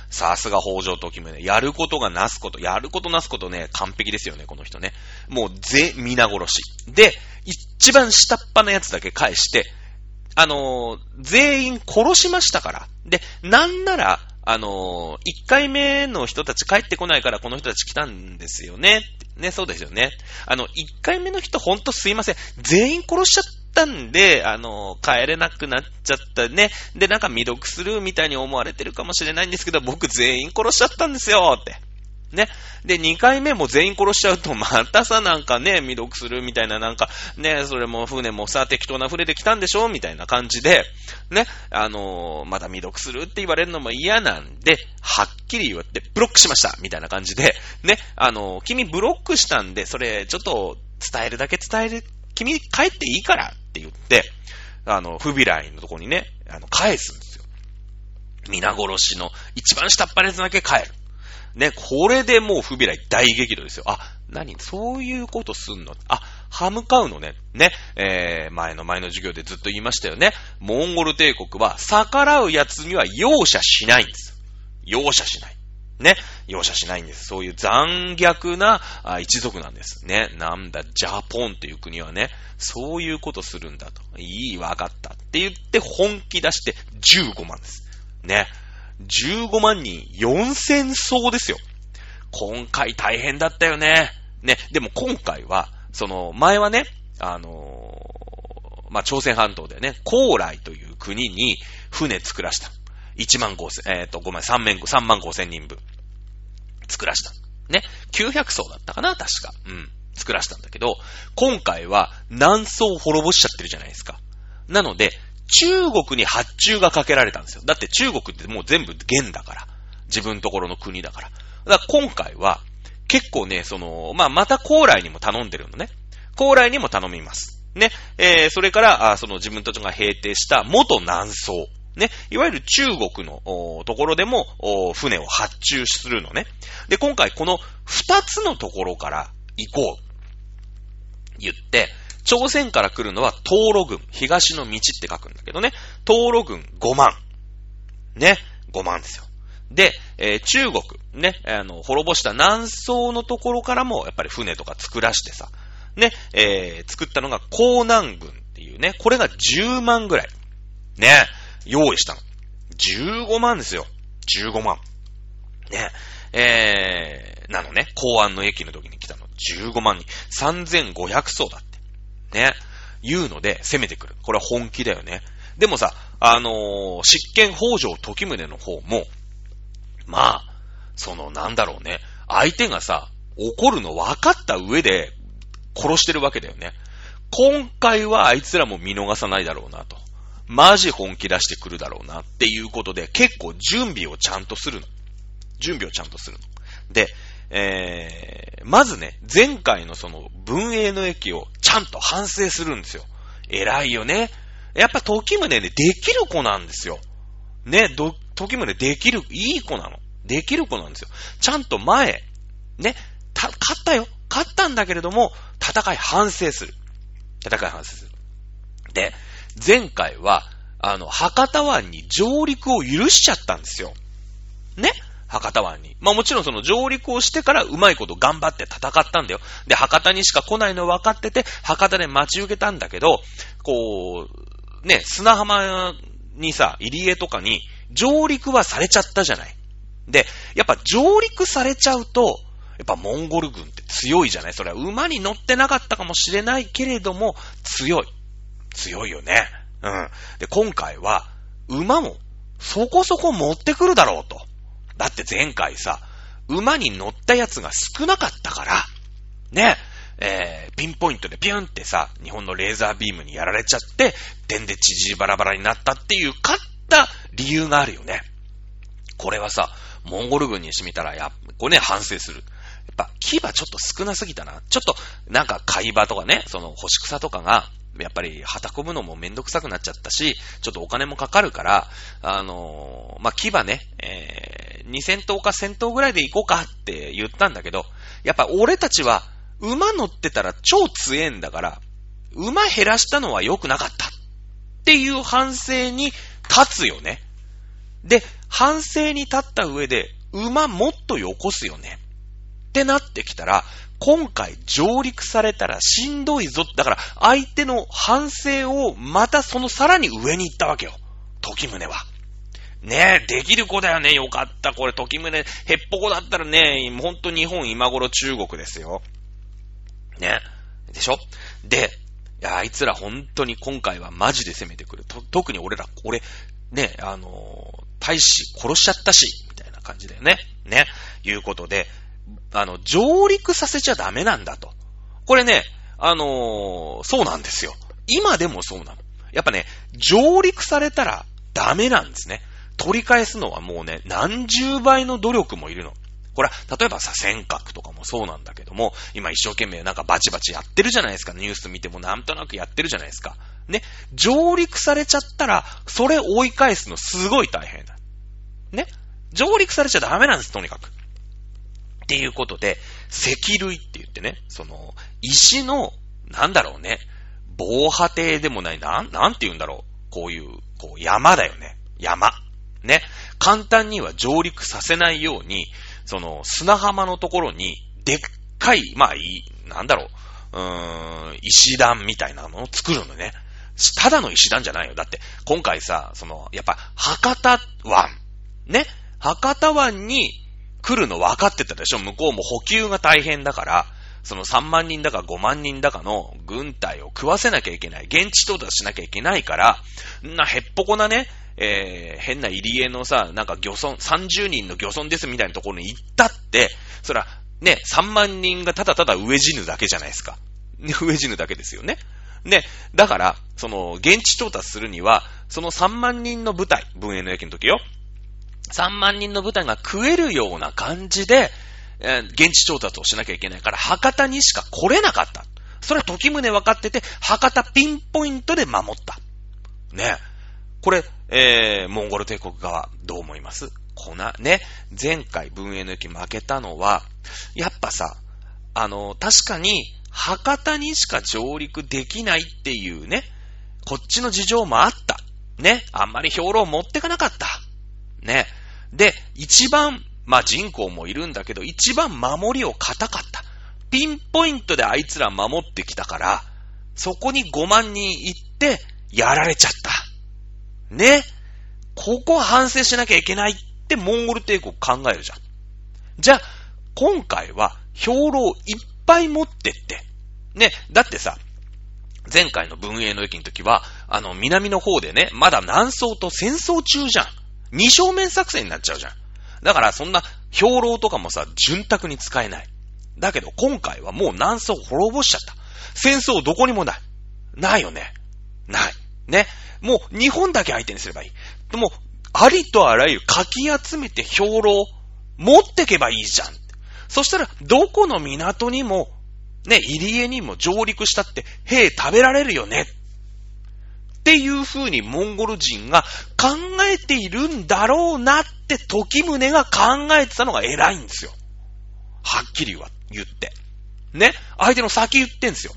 さすが北条時宗。やることがなすこと。やることなすことね、完璧ですよね、この人ね。もう、ぜ、皆殺し。で、一番下っ端のやつだけ返して、あのー、全員殺しましたから。で、なんなら、あのー、一回目の人たち帰ってこないからこの人たち来たんですよね。ね、そうですよね。あの、一回目の人ほんとすいません。全員殺しちゃったんで、あの、帰れなくなっちゃったね。で、なんか未読するみたいに思われてるかもしれないんですけど、僕全員殺しちゃったんですよって。ね。で、2回目も全員殺しちゃうと、またさ、なんかね、未読するみたいな、なんか、ね、それも船もさ、適当な船で来たんでしょみたいな感じで、ね、あのー、まだ未読するって言われるのも嫌なんで、はっきり言って、ブロックしましたみたいな感じで、ね、あのー、君ブロックしたんで、それ、ちょっと、伝えるだけ伝える、君帰っていいからって言って、あの、不備来のとこにね、あの、返すんですよ。皆殺しの一番下っ端のやつだけ帰る。ね、これでもう不備来大激怒ですよ。あ、何？そういうことすんの？あ、歯向かうのね。ね、えー、前の前の授業でずっと言いましたよね。モンゴル帝国は逆らう奴には容赦しないんです。容赦しない。ね。容赦しないんです。そういう残虐な一族なんです。ね。なんだ、ジャポンっていう国はね、そういうことするんだと。いい、わかったって言って本気出して15万です。ね。15万人4000層ですよ。今回大変だったよね。ね、でも今回は、その、前はね、あのー、まあ、朝鮮半島でね、高麗という国に船作らした。1万5千、えっ、ー、と、ごめん、3万、3万5千人分。作らした。ね。900層だったかな確か。うん。作らしたんだけど、今回は南宋滅ぼしちゃってるじゃないですか。なので、中国に発注がかけられたんですよ。だって中国ってもう全部元だから。自分ところの国だから。だから今回は、結構ね、その、まあ、また高麗にも頼んでるのね。高麗にも頼みます。ね。えー、それから、あその自分たちが平定した元南宋。ね。いわゆる中国のところでも船を発注するのね。で、今回この二つのところから行こう。言って、朝鮮から来るのは東路軍、東の道って書くんだけどね、東路軍5万。ね、5万ですよ。で、えー、中国、ね、あの、滅ぼした南宋のところからも、やっぱり船とか作らしてさ、ね、えー、作ったのが江南軍っていうね、これが10万ぐらい。ね、用意したの。15万ですよ。15万。ね、えー、なのね、公安の駅の時に来たの。15万人。3500層だって。ね。言うので攻めてくる。これは本気だよね。でもさ、あのー、執権北条時宗の方も、まあ、そのなんだろうね。相手がさ、怒るの分かった上で殺してるわけだよね。今回はあいつらも見逃さないだろうなと。マジ本気出してくるだろうなっていうことで結構準備をちゃんとするの。準備をちゃんとするの。で、えー、まずね、前回のその文英の駅をちゃんと反省するんですよ。偉いよね。やっぱ時宗ね、できる子なんですよ。ね、ど、時宗できる、いい子なの。できる子なんですよ。ちゃんと前、ね、た、勝ったよ。勝ったんだけれども、戦い反省する。戦い反省する。で、前回は、あの、博多湾に上陸を許しちゃったんですよ。ね？博多湾に。まあもちろんその上陸をしてからうまいこと頑張って戦ったんだよ。で、博多にしか来ないの分かってて、博多で待ち受けたんだけど、こう、ね、砂浜にさ、入り江とかに上陸はされちゃったじゃない。で、やっぱ上陸されちゃうと、やっぱモンゴル軍って強いじゃないそれは馬に乗ってなかったかもしれないけれども、強い。強いよね。うん。で、今回は、馬もそこそこ持ってくるだろうと。だって前回さ、馬に乗ったやつが少なかったから、ね、えー、ピンポイントでピュンってさ、日本のレーザービームにやられちゃって、点で縮バラバラになったっていう、勝った理由があるよね。これはさ、モンゴル軍にしてみたら、やっぱこれね、反省する。やっぱ、牙ちょっと少なすぎたな。ちょっと、なんか、貝場とかね、その、干し草とかが、やっぱり、旗こぶのもめんどくさくなっちゃったし、ちょっとお金もかかるから、あのー、まあ、牙ね、えー、2000頭か1000頭ぐらいで行こうかって言ったんだけど、やっぱ俺たちは、馬乗ってたら超強えんだから、馬減らしたのは良くなかった。っていう反省に立つよね。で、反省に立った上で、馬もっとよこすよね。ってなってきたら、今回上陸されたらしんどいぞ。だから、相手の反省をまたそのさらに上に行ったわけよ。時宗は。ねえ、できる子だよね。よかった。これ、時宗、へっぽこだったらね、ほんと日本今頃中国ですよ。ね。でしょ？で、いや、あいつら本当に今回はマジで攻めてくる。と、特に俺ら、俺、ね、あのー、大使殺しちゃったし、みたいな感じだよね。ね。いうことで、あの、上陸させちゃダメなんだと。これね、あのー、そうなんですよ。今でもそうなの。やっぱね、上陸されたらダメなんですね。取り返すのはもうね、何十倍の努力もいるの。これは、例えばさ、尖閣とかもそうなんだけども、今一生懸命なんかバチバチやってるじゃないですか。ニュース見てもなんとなくやってるじゃないですか。ね。上陸されちゃったら、それ追い返すのすごい大変だ。ね。上陸されちゃダメなんです、とにかく。っていうことで、石類って言ってね、その、石の、なんだろうね、防波堤でもない、なん、なんて言うんだろう。こういう、こう、山だよね。山。ね。簡単には上陸させないように、その、砂浜のところに、でっかい、まあいい、なんだろう、うーん、石段みたいなのを作るのね。ただの石段じゃないよ。だって、今回さ、その、やっぱ、博多湾、ね、博多湾に来るの分かってたでしょ？向こうも補給が大変だから、その3万人だか5万人だかの軍隊を食わせなきゃいけない。現地到達しなきゃいけないから、な、へっぽこなね、えー、変な入り江のさ、なんか漁村、30人の漁村ですみたいなところに行ったって、そら、ね、3万人がただただ飢え死ぬだけじゃないですか。ね、飢え死ぬだけですよね。ね、だから、その、現地調達するには、その3万人の部隊、文営の駅の時よ。3万人の部隊が食えるような感じで、えー、現地調達をしなきゃいけないから、博多にしか来れなかった。それは時宗分かってて、博多ピンポイントで守った。ね。これ、えー、モンゴル帝国側、どう思います？こな、ね、前回文営の駅負けたのは、やっぱさ、あの、確かに、博多にしか上陸できないっていうね、こっちの事情もあった。ね、あんまり兵糧持ってかなかった。ね。で、一番、まあ、人口もいるんだけど、一番守りを硬かった。ピンポイントであいつら守ってきたから、そこに5万人行って、やられちゃった。ね。ここ反省しなきゃいけないってモンゴル帝国考えるじゃん。じゃあ、今回は兵糧いっぱい持ってって。ね。だってさ、前回の文営の駅の時は、あの、南の方でね、まだ南宋と戦争中じゃん。二正面作戦になっちゃうじゃん。だからそんな兵糧とかもさ、潤沢に使えない。だけど今回はもう南宋滅ぼしちゃった。戦争どこにもない。ないよね。ない。ね。もう日本だけ相手にすればいい。でも、ありとあらゆるかき集めて兵糧持ってけばいいじゃん。そしたら、どこの港にも、ね、入り江にも上陸したって兵食べられるよね。っていう風にモンゴル人が考えているんだろうなって時宗が考えてたのが偉いんですよ。はっきり言って。ね。相手の先言ってんすよ。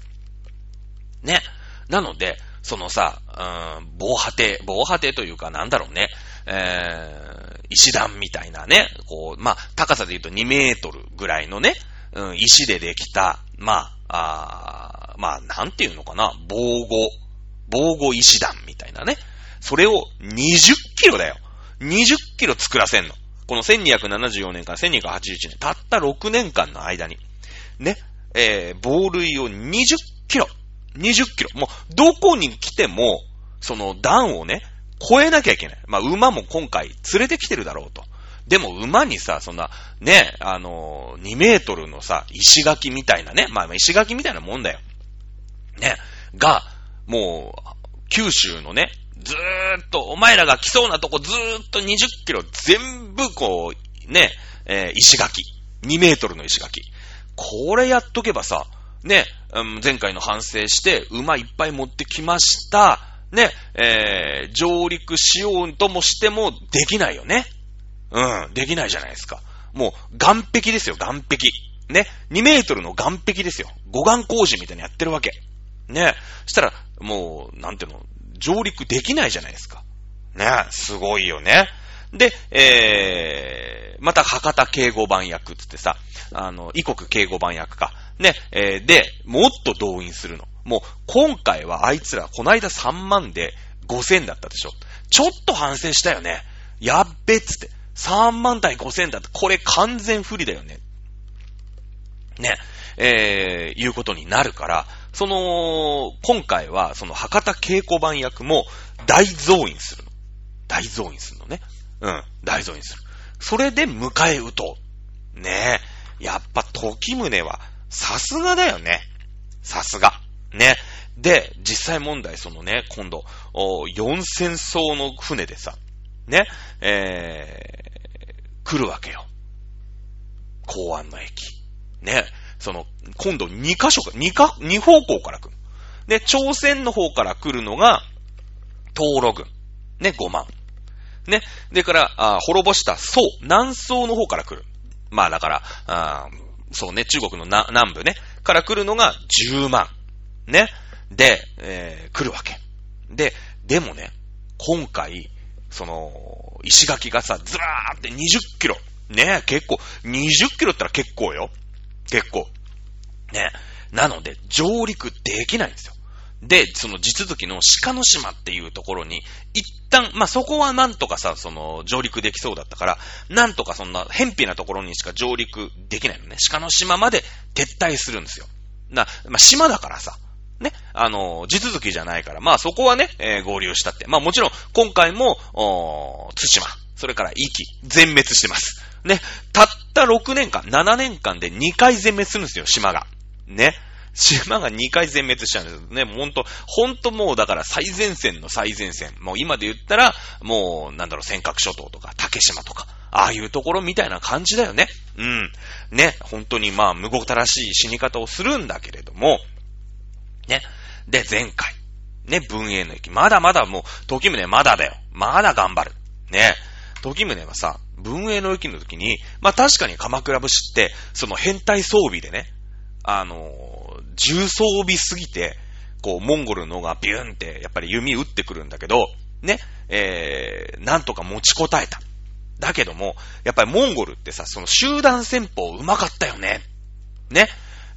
ね。なので、そのさ、うん、防波堤、防波堤というかなんだろうね、えー、石段みたいなね、こう、まあ、高さで言うと2メートルぐらいのね、うん、石でできた、まあ、あまあ、なんていうのかな、防護、防護石段みたいなね。それを20キロだよ。20キロ作らせんの。この1274年から1281年、たった6年間の間に。ね。えー、防塁を20キロ。20キロ。もう、どこに来ても、その段をね、超えなきゃいけない。まあ、馬も今回連れてきてるだろうと。でも馬にさ、そんな、ね、あの2メートルのさ、石垣みたいなね、まあ、石垣みたいなもんだよ。ね、が、もう、九州のね、ずーっと、お前らが来そうなとこずーっと20キロ全部こう、ね、えー、石垣。2メートルの石垣。これやっとけばさ、ね、うん前回の反省して、馬いっぱい持ってきました。ね、えー、上陸しようともしてもできないよね。うん、できないじゃないですか。もう、岸壁ですよ、岸壁。ね、2メートルの岸壁ですよ。護岸工事みたいにやってるわけ。ね、したら、もう、なんていうの、上陸できないじゃないですか。ね、すごいよね。で、えー、また博多警護番役っつってさ、あの、異国警護番役か。ね、えー、で、もっと動員するの。もう、今回はあいつら、こないだ3万で5000だったでしょ。ちょっと反省したよね。やっべっつって。3万対5000だって、これ完全不利だよね。ね、えー、いうことになるから、その、今回は、その博多稽古番役も大増員するの。大増員するのね。うん、大増員する。それで迎え撃とう。ねえ。やっぱ時宗は、さすがだよね。さすが。ね。で、実際問題、そのね、今度、お4000艘の船でさ、ね、えー、来るわけよ。港湾の駅。ね。その、今度2箇所か、2か、2方向から来る。で、朝鮮の方から来るのが、東路軍。ね、5万。ね。でから、あ滅ぼした宋、南宋の方から来る。まあだから、あそうね、中国の南部ね、から来るのが10万。ね。で、えー来るわけ。で、でもね、今回、その、石垣がさ、ずらーって20キロ。ね、結構、20キロって言ったら結構よ。結構。ね。なので、上陸できないんですよ。で、その地続きの鹿の島っていうところに、一旦、まあ、そこはなんとかさ、その、上陸できそうだったから、なんとかそんな、偏僻なところにしか上陸できないのね。鹿の島まで撤退するんですよ。な、まあ、島だからさ、ね、あの、地続きじゃないから、まあそこはね、えー合流したって。まあもちろん、今回も、おー津島、それから壱岐、全滅してます。ね、たった6年間、7年間で2回全滅するんですよ、島が。ね。島が2回全滅しちゃうんですよね。ほんと、ほんともうだから最前線の最前線。もう今で言ったら、もう、なんだろう、尖閣諸島とか、竹島とか、ああいうところみたいな感じだよね。うん。ね、本当にまあ、無ごたらしい死に方をするんだけれども、ね。で、前回。ね、文英の駅。まだまだもう、時宗まだだよ。まだ頑張る。ね。時宗はさ、文英の駅の時に、まあ確かに鎌倉武士って、その変態装備でね、あの重装備すぎて、こう、モンゴルの方がビューンって、やっぱり弓撃ってくるんだけど、ね、えー、なんとか持ちこたえた。だけども、やっぱりモンゴルってさ、その集団戦法うまかったよね。ね。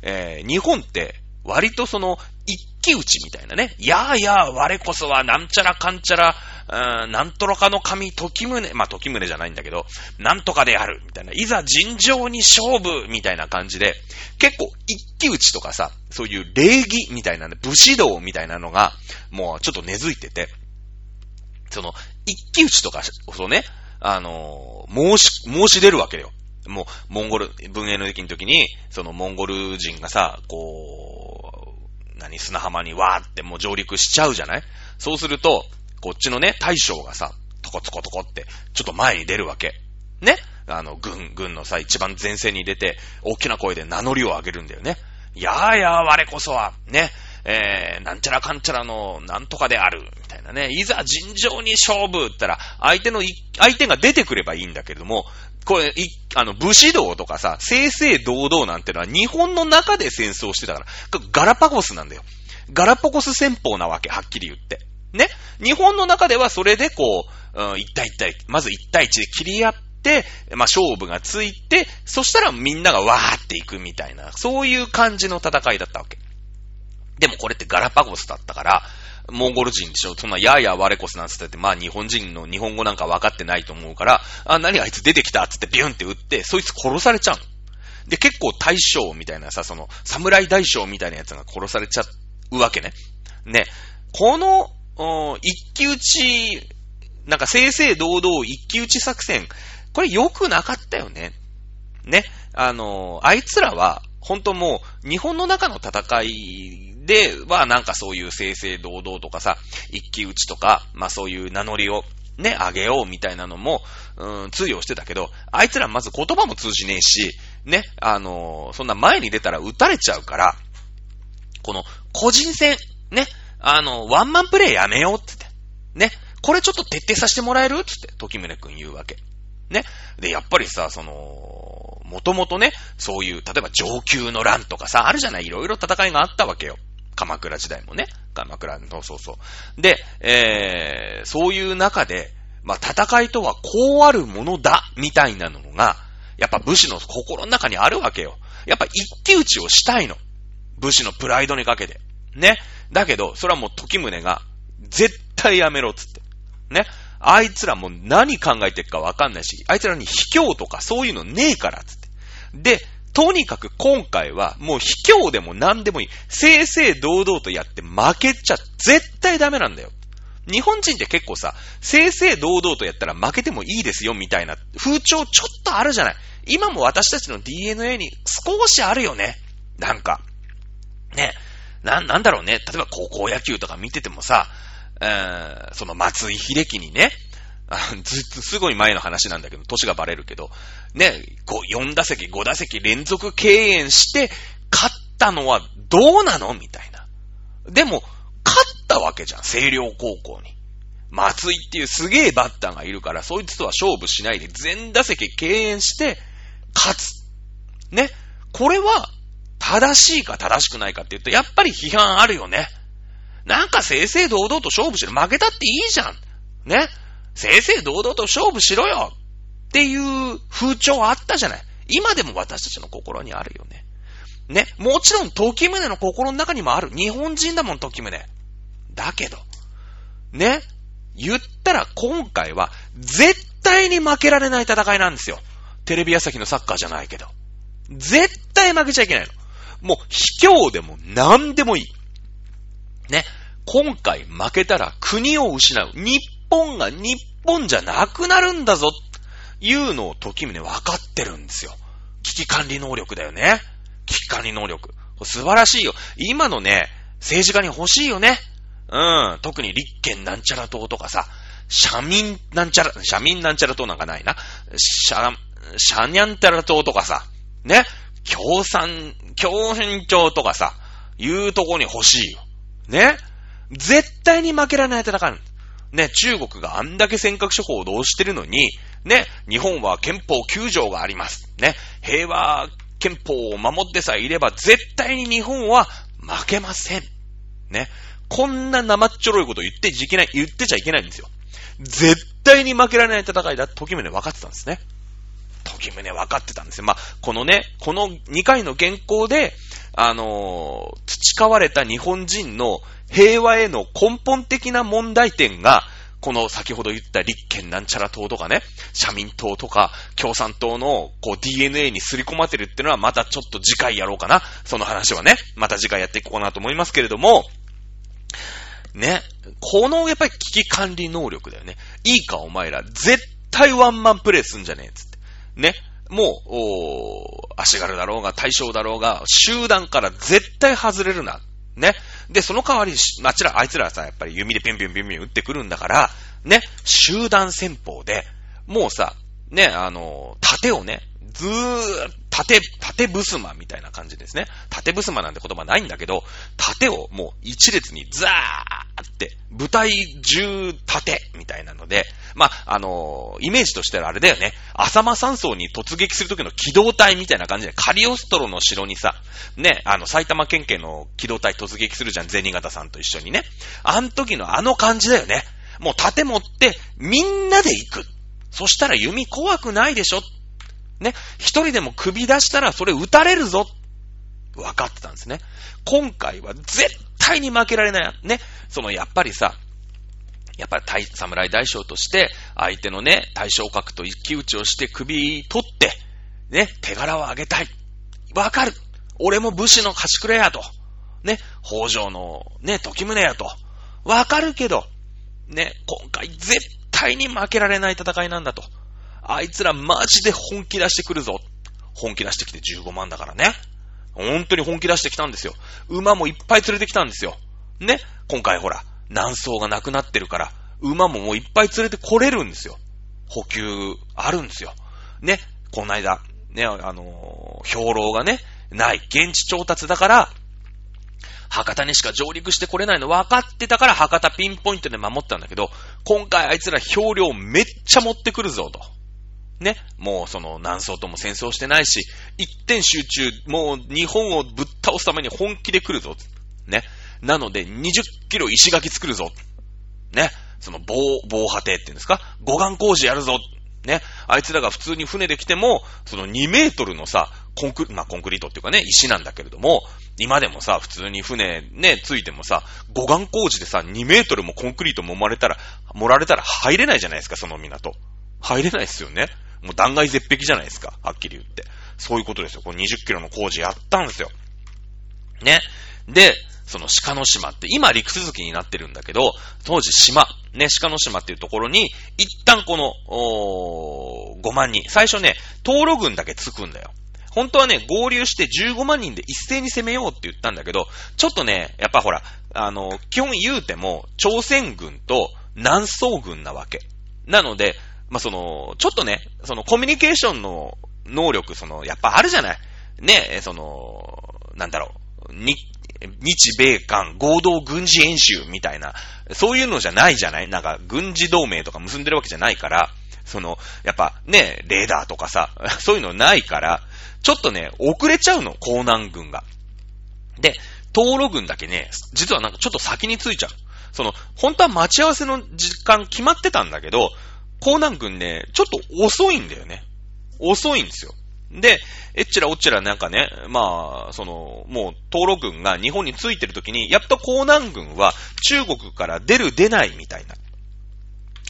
えー、日本って、割とその、一騎打ちみたいなね。やあやあ、我こそはなんちゃらかんちゃら、うーんなんとらかの神、時宗、まあ、時宗じゃないんだけど、なんとかである、みたいな。いざ尋常に勝負、みたいな感じで、結構、一騎打ちとかさ、そういう礼儀みたいなね、武士道みたいなのが、もうちょっと根付いてて、その、一騎打ちとか、そうね、あのー申し、申し出るわけよ。もう、モンゴル、文英の駅の時に、そのモンゴル人がさ、こう、何、砂浜にわーってもう上陸しちゃうじゃない？そうすると、こっちのね、大将がさ、トコトコトコって、ちょっと前に出るわけ。ね？あの、軍、軍のさ、一番前線に出て、大きな声で名乗りを上げるんだよね。やーやー我こそは、ね、えー、なんちゃらかんちゃらの、なんとかである、みたいなね。いざ尋常に勝負ったら、相手の、相手が出てくればいいんだけれども、これ、い、あの、武士道とかさ、正々堂々なんてのは日本の中で戦争してたから、ガラパゴスなんだよ。ガラパゴス戦法なわけ、はっきり言って。ね日本の中ではそれでこう、うん、一対一対、まず一対一で切り合って、まあ、勝負がついて、そしたらみんながわーっていくみたいな、そういう感じの戦いだったわけ。でもこれってガラパゴスだったから、モンゴル人でしょそんな、ややー我こそなんつってて、まあ日本人の日本語なんか分かってないと思うから、あ、何あいつ出てきたつってビュンって撃って、そいつ殺されちゃう。で、結構大将みたいなさ、その、侍大将みたいなやつが殺されちゃうわけね。ね。この、一騎打ち、なんか正々堂々一騎打ち作戦、これ良くなかったよね。ね。あの、あいつらは、本当もう、日本の中の戦いでは、なんかそういう正々堂々とかさ、一騎打ちとか、まあそういう名乗りをね、あげようみたいなのも、うん、通用してたけど、あいつらまず言葉も通じねえし、ね、あのそんな前に出たら撃たれちゃうから、この個人戦、ね、あの、ワンマンプレイやめようってって。ね。これちょっと徹底させてもらえる？つって、時宗くん言うわけ。ね。で、やっぱりさ、その、もともとね、そういう、例えば上級の乱とかさ、あるじゃない、いろいろ戦いがあったわけよ。鎌倉時代もね。鎌倉の、そうそう。で、えー、そういう中で、まあ、戦いとはこうあるものだ、みたいなのが、やっぱ武士の心の中にあるわけよ。やっぱ一騎打ちをしたいの。武士のプライドにかけて。ね。だけど、それはもう時宗が、絶対やめろっつって。ね。あいつらもう何考えてるかわかんないし、あいつらに卑怯とかそういうのねえからっつって。で、とにかく今回はもう卑怯でも何でもいい。正々堂々とやって負けちゃ絶対ダメなんだよ。日本人って結構さ、正々堂々とやったら負けてもいいですよみたいな風潮ちょっとあるじゃない。今も私たちの DNA に少しあるよね。なんか。ね。な、なんだろうね。例えば高校野球とか見ててもさ、えー、その松井秀喜にね、ずっとすごい前の話なんだけど、歳がバレるけど、ね、4打席、5打席連続敬遠して、勝ったのはどうなの？みたいな。でも、勝ったわけじゃん、星稜高校に。松井っていうすげえバッターがいるから、そいつとは勝負しないで全打席敬遠して、勝つ。ね。これは、正しいか正しくないかって言うと、やっぱり批判あるよね。なんか正々堂々と勝負しろ。負けたっていいじゃん。ね。正々堂々と勝負しろよ。っていう風潮あったじゃない。今でも私たちの心にあるよね。ね。もちろん、時宗の心の中にもある。日本人だもん、時宗。だけど、ね。言ったら今回は絶対に負けられない戦いなんですよ。テレビ朝日のサッカーじゃないけど。絶対負けちゃいけないの。もう、卑怯でも何でもいい。ね。今回負けたら国を失う。日本が日本じゃなくなるんだぞ。いうのを時宗分かってるんですよ。危機管理能力だよね。危機管理能力。素晴らしいよ。今のね、政治家に欲しいよね。うん。特に立憲なんちゃら党とかさ、社民なんちゃら、社民なんちゃら党なんかないな。社、シャニャンタラ島とかさ、ね、共産、共変町とかさ、いうとこに欲しいよ。ね？絶対に負けられない戦い。ね、中国があんだけ尖閣諸法を動してるのに、ね、日本は憲法9条があります。ね、平和憲法を守ってさえいれば絶対に日本は負けません。ね、こんな生っちょろいこと言っていけない、言ってちゃいけないんですよ。絶対に負けられない戦いだって時目で分かってたんですね。時宗分かってたんですよ。まあ、このね、この2回の原稿で、あのー、培われた日本人の平和への根本的な問題点が、この先ほど言った立憲なんちゃら党とかね、社民党とか共産党のこう DNA にすり込まってるっていうのはまたちょっと次回やろうかな。その話はね、また次回やっていこうかなと思いますけれども、ね、このやっぱり危機管理能力だよね。いいかお前ら、絶対ワンマンプレイすんじゃねえっつって。ね、もう、お足軽だろうが、対象だろうが、集団から絶対外れるな。ね。で、その代わり、あちら、あいつらさ、やっぱり弓でピュンピュンピュンピュン撃ってくるんだから、ね、集団戦法で、もうさ、ね、あの、盾をね、ずーっ、縦、縦ブスマみたいな感じですね。縦ブスマなんて言葉ないんだけど、縦をもう一列にザーって、舞台中縦みたいなので、まあ、あのー、イメージとしてはあれだよね。浅間山荘に突撃するときの機動隊みたいな感じで、カリオストロの城にさ、ね、あの、埼玉県警の機動隊突撃するじゃん、銭形さんと一緒にね。あの時のあの感じだよね。もう盾持って、みんなで行く。そしたら弓怖くないでしょね、一人でも首出したらそれ撃たれるぞ。分かってたんですね。今回は絶対に負けられない。ね、そのやっぱりさ、やっぱり侍大将として、相手のね、大将格と一騎打ちをして首取って、ね、手柄を上げたい。わかる。俺も武士の端くれやと。ね、北条のね、時宗やと。わかるけど、ね、今回絶対に負けられない戦いなんだと。あいつらマジで本気出してくるぞ。本気出してきて15万だからね。本当に本気出してきたんですよ。馬もいっぱい連れてきたんですよ。ね？今回ほら、南宋がなくなってるから、馬ももういっぱい連れてこれるんですよ。補給あるんですよ。ね？この間、ね、あのー、兵糧がね、ない。現地調達だから、博多にしか上陸してこれないの分かってたから博多ピンポイントで守ったんだけど、今回あいつら兵糧めっちゃ持ってくるぞと。ね。もうその南宋とも戦争してないし、一点集中、もう日本をぶっ倒すために本気で来るぞ。ね。なので20キロ石垣作るぞ。ね。その防、防波堤っていうんですか？護岸工事やるぞ。ね。あいつらが普通に船で来ても、その2メートルのさ、コンクリ、まあ、コンクリートっていうかね、石なんだけれども、今でもさ、普通に船ね、ついてもさ、護岸工事でさ、2メートルもコンクリートもまれたら、盛られたら入れないじゃないですか、その港。入れないですよね。もう断崖絶壁じゃないですか、はっきり言って。そういうことですよ。これ20キロの工事やったんですよ。ね。で、その鹿の島って、今陸続きになってるんだけど、当時島、ね、鹿の島っていうところに、一旦この、おー5万人、最初ね、登録軍だけつくんだよ。本当はね、合流して15万人で一斉に攻めようって言ったんだけど、ちょっとね、やっぱほら、あの、基本言うても、朝鮮軍と南宋軍なわけ。なので、まあ、その、ちょっとね、そのコミュニケーションの能力、その、やっぱあるじゃない？ね、その、なんだろう、に、日米韓合同軍事演習みたいな、そういうのじゃないじゃない？なんか、軍事同盟とか結んでるわけじゃないから、その、やっぱね、レーダーとかさ、そういうのないから、ちょっとね、遅れちゃうの、江南軍が。で、東路軍だけね、実はなんかちょっと先に着いちゃう。その、本当は待ち合わせの時間決まってたんだけど、江南軍ね、ちょっと遅いんだよね。遅いんですよ。で、えっちらおっちらなんかね、まあ、その、もう、東路軍が日本に着いてる時に、やっと江南軍は中国から出る出ないみたいな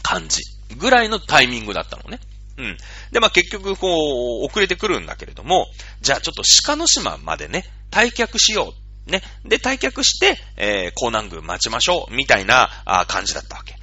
感じぐらいのタイミングだったのね。うん。で、まあ結局、こう、遅れてくるんだけれども、じゃあちょっと鹿の島までね、退却しよう。ね。で、退却して、えー、江南軍待ちましょう。みたいな、あ感じだったわけ。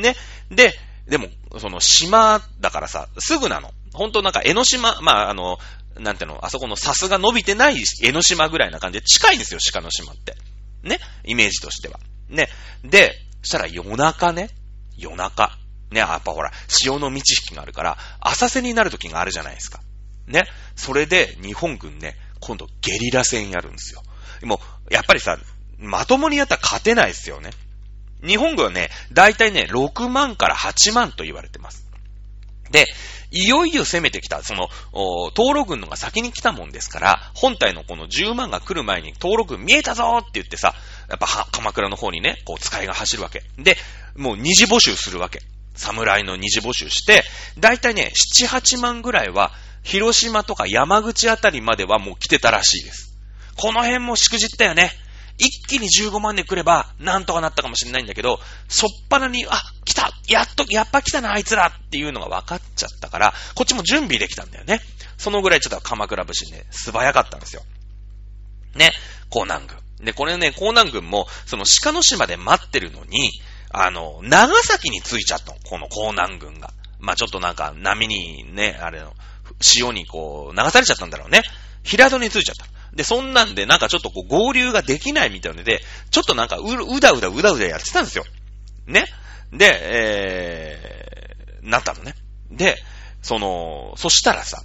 ね。で、でも、その島だからさ、すぐなの。本当なんか江ノ島、まあ、あの、なんていうの、あそこのサスが伸びてない江ノ島ぐらいな感じで近いんですよ、鹿の島って。ね？イメージとしては。ね？で、そしたら夜中ね、夜中。ね、やっぱほら、潮の満ち引きがあるから、浅瀬になる時があるじゃないですか。ね？それで、日本軍ね、今度ゲリラ戦やるんですよ。もう、やっぱりさ、まともにやったら勝てないですよね。日本軍はね、だいたいね、6万から8万と言われてます。で、いよいよ攻めてきた、その、登録軍のが先に来たもんですから、本体のこの10万が来る前に登録軍見えたぞーって言ってさ、やっぱ鎌倉の方にね、こう使いが走るわけ。で、もう二次募集するわけ。侍の二次募集して、だいたいね、7、8万ぐらいは、広島とか山口あたりまではもう来てたらしいです。この辺もしくじったよね。一気に15万で来れば、なんとかなったかもしれないんだけど、そっぱなに、あ、来たやっと、やっぱ来たな、あいつらっていうのが分かっちゃったから、こっちも準備できたんだよね。そのぐらいちょっと鎌倉武士ね、素早かったんですよ。ね、江南軍。で、これね、江南軍も、その鹿の島で待ってるのに、あの、長崎に着いちゃったの。この江南軍が。まあ、ちょっとなんか波にね、あれの、潮にこう、流されちゃったんだろうね。平戸に着いちゃった。で、そんなんでなんかちょっとこう合流ができないみたいので、ちょっとなんかう、うだうだうだうだやってたんですよ。ね？で、えー、なったのね。で、その、そしたらさ、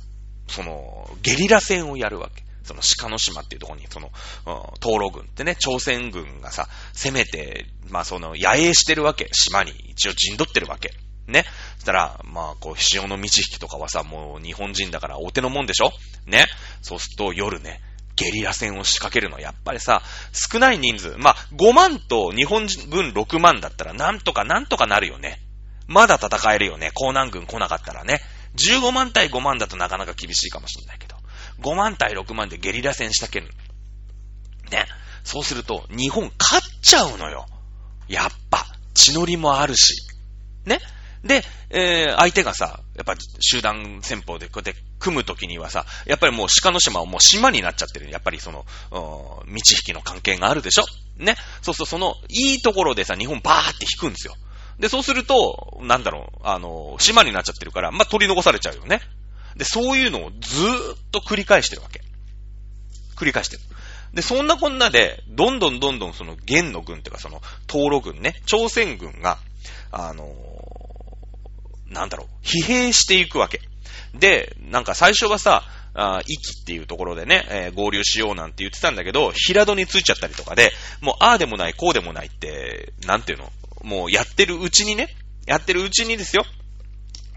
その、ゲリラ戦をやるわけ。その鹿の島っていうところに、その、東路軍ってね、朝鮮軍がさ、攻めて、まあその、野営してるわけ。島に一応陣取ってるわけ。ね？そしたら、まあ、こう、潮の満ち引きとかはさ、もう日本人だからお手のもんでしょ？ね？そうすると夜ね、ゲリラ戦を仕掛けるのはやっぱりさ、少ない人数、まあ、5万と日本軍6万だったらなんとかなんとかなるよね。まだ戦えるよね。江南軍来なかったらね。15万対5万だとなかなか厳しいかもしれないけど。5万対6万でゲリラ戦したける。ね。そうすると、日本勝っちゃうのよ。やっぱ、血のりもあるし。ね。で、えー、相手がさ、やっぱ集団戦法でこうやって組むときにはさ、やっぱりもう鹿の島はもう島になっちゃってる。やっぱりその、道引きの関係があるでしょ？ね？そうするとその、いいところでさ、日本バーって引くんですよ。で、そうすると、なんだろう、あの、島になっちゃってるから、まあ、取り残されちゃうよね。で、そういうのをずーっと繰り返してるわけ。繰り返してる。で、そんなこんなで、どんどんどんどんその元の軍っていうかその、東路軍ね、朝鮮軍が、あのー、なんだろう、疲弊していくわけ。で、なんか最初はさ、あ駅っていうところでね、えー、合流しようなんて言ってたんだけど、平戸に着いちゃったりとかで、もうああでもない、こうでもないって、なんていうの？もうやってるうちにね、やってるうちにですよ。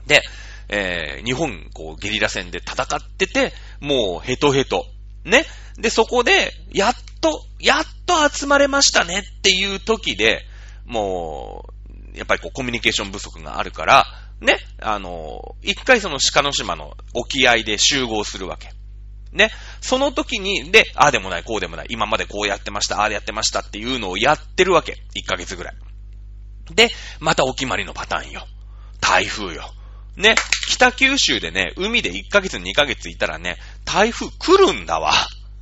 で、えー、日本、こう、ゲリラ戦で戦ってて、もうヘトヘト。ね？で、そこで、やっと、やっと集まれましたねっていう時で、もう、やっぱりこう、コミュニケーション不足があるから、ね、あの、一回その鹿の島の沖合で集合するわけ。ね。その時に、で、ああでもない、こうでもない、今までこうやってました、ああやってましたっていうのをやってるわけ。1ヶ月ぐらい。で、またお決まりのパターンよ。台風よ。ね。北九州でね、海で1ヶ月2ヶ月いたらね、台風来るんだわ。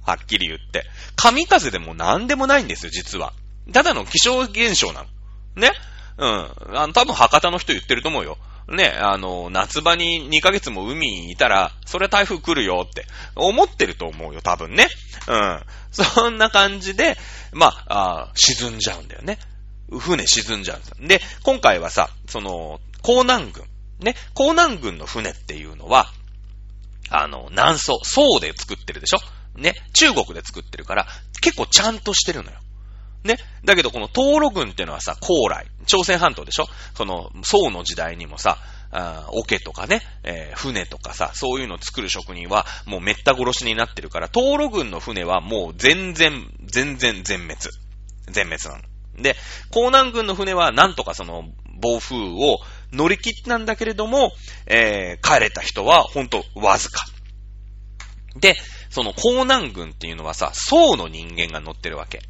はっきり言って。神風でも何でもないんですよ、実は。ただの気象現象なの。ね。うん。あの、多分博多の人言ってると思うよ。ね、あの、夏場に2ヶ月も海にいたら、それ台風来るよって思ってると思うよ、多分ね。うん。そんな感じで、まあ、あ沈んじゃうんだよね。船沈んじゃうんで。今回はさ、その、江南軍。ね、江南軍の船っていうのは、あの、南宋、宋で作ってるでしょ？ね、中国で作ってるから、結構ちゃんとしてるのよ。ね。だけどこの東路軍っていうのはさ、高麗、朝鮮半島でしょ？その、宋の時代にもさ、あ桶とかね、えー、船とかさ、そういうのを作る職人は、もうめった殺しになってるから、東路軍の船はもう全然、全然全滅。全滅なの。で、江南軍の船はなんとかその、暴風を乗り切ったんだけれども、えー、帰れた人はほんとわずか。で、その江南軍っていうのはさ、宋の人間が乗ってるわけ。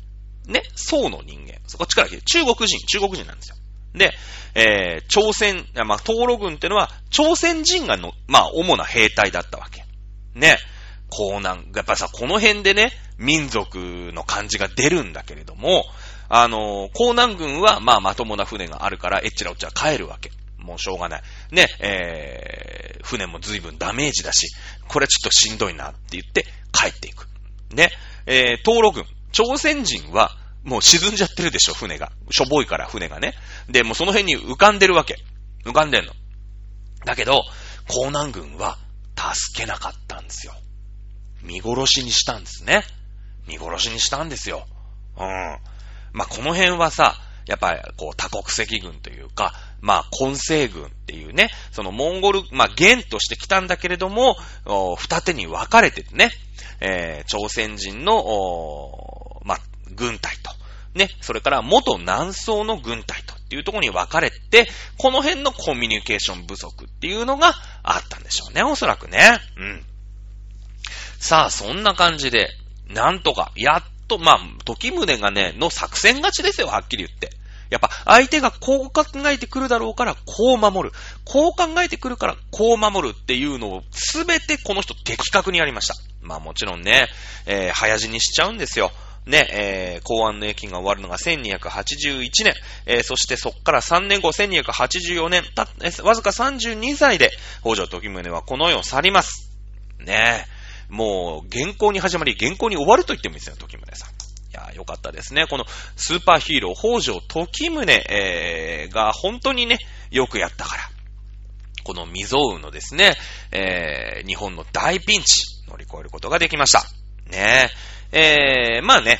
ね、宋の人間。そこっちから来て、中国人、中国人なんですよ。で、えー、朝鮮、まあ、東路軍ってのは、朝鮮人がの、まあ、主な兵隊だったわけ。ね。江南、やっぱさ、この辺でね、民族の感じが出るんだけれども、あのー、江南軍は、まあ、まともな船があるから、えっちらおっちら帰るわけ。もうしょうがない。ね、えー、船も随分ダメージだし、これちょっとしんどいなって言って帰っていく。ね、えー、東路軍、朝鮮人は、もう沈んじゃってるでしょ、船が。しょぼいから船がね。で、もうその辺に浮かんでるわけ。浮かんでんの。だけど、江南軍は助けなかったんですよ。見殺しにしたんですね。見殺しにしたんですよ。うん。まあ、この辺はさ、やっぱり、こう、多国籍軍というか、まあ、混成軍っていうね、そのモンゴル、まあ、元として来たんだけれども、二手に分かれてね、えー、朝鮮人の、軍隊と、ね、それから元南宋の軍隊とっていうところに分かれて、この辺のコミュニケーション不足っていうのがあったんでしょうね、おそらくね。うん。さあ、そんな感じで、なんとか、やっと、まあ、時宗がね、の作戦勝ちですよ、はっきり言って。やっぱ、相手がこう考えてくるだろうから、こう守る。こう考えてくるから、こう守るっていうのを、すべてこの人的確にやりました。まあもちろんね、えー、早死にしちゃうんですよ。ね、えー、公安の役が終わるのが1281年、えー、そしてそっから3年後、1284年、た、えー、わずか32歳で、北条時宗はこの世を去ります。ねえ、もう、原稿に始まり、原稿に終わると言ってもいいですよ、時宗さん。いや、よかったですね。このスーパーヒーロー、北条時宗、えー、が本当にね、よくやったから。この未曾有のですね、えー、日本の大ピンチ、乗り越えることができました。ねえ。えー、まあね、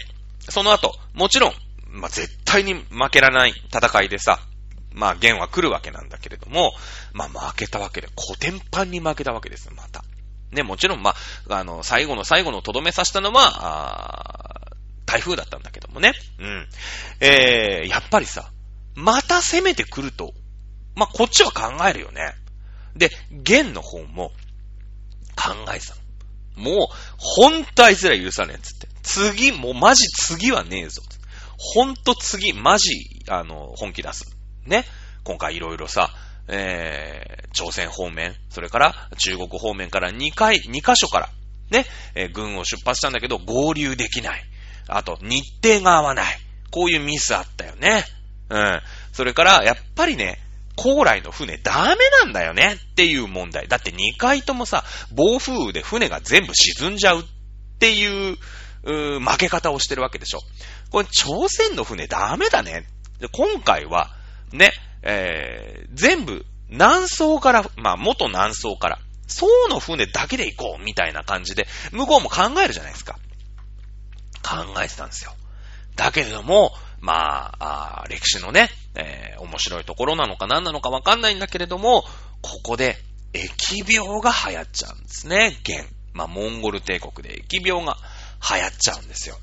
その後、もちろん、まあ絶対に負けられない戦いでさ、まあ、弦は来るわけなんだけれども、まあ負けたわけで、古典版に負けたわけです、また。ね、もちろん、まあ、あの、最後の最後のとどめさせたのは、あ台風だったんだけどもね。うん。えー、やっぱりさ、また攻めてくると、まあ、こっちは考えるよね。で、弦の方も考えてたの。もう、本体すら許さねえっつって。次、もうマジ次はねえぞ。ほんと次、マジ、あの、本気出す。ね。今回いろいろさ、えー、朝鮮方面、それから中国方面から2回、2箇所から、ね、えー、軍を出発したんだけど合流できない。あと、日程が合わない。こういうミスあったよね。うん。それから、やっぱりね、高麗の船ダメなんだよねっていう問題。だって2回ともさ、暴風雨で船が全部沈んじゃうっていう、う負け方をしてるわけでしょ。これ朝鮮の船ダメだね。で今回は、ね、えー、全部南宋から、まあ元南宋から、宋の船だけで行こうみたいな感じで、向こうも考えるじゃないですか。考えてたんですよ。だけれども、まあ、あ歴史のね、えー、面白いところなのか何なのかわかんないんだけれども、ここで疫病が流行っちゃうんですね、現。まあ、モンゴル帝国で疫病が流行っちゃうんですよ。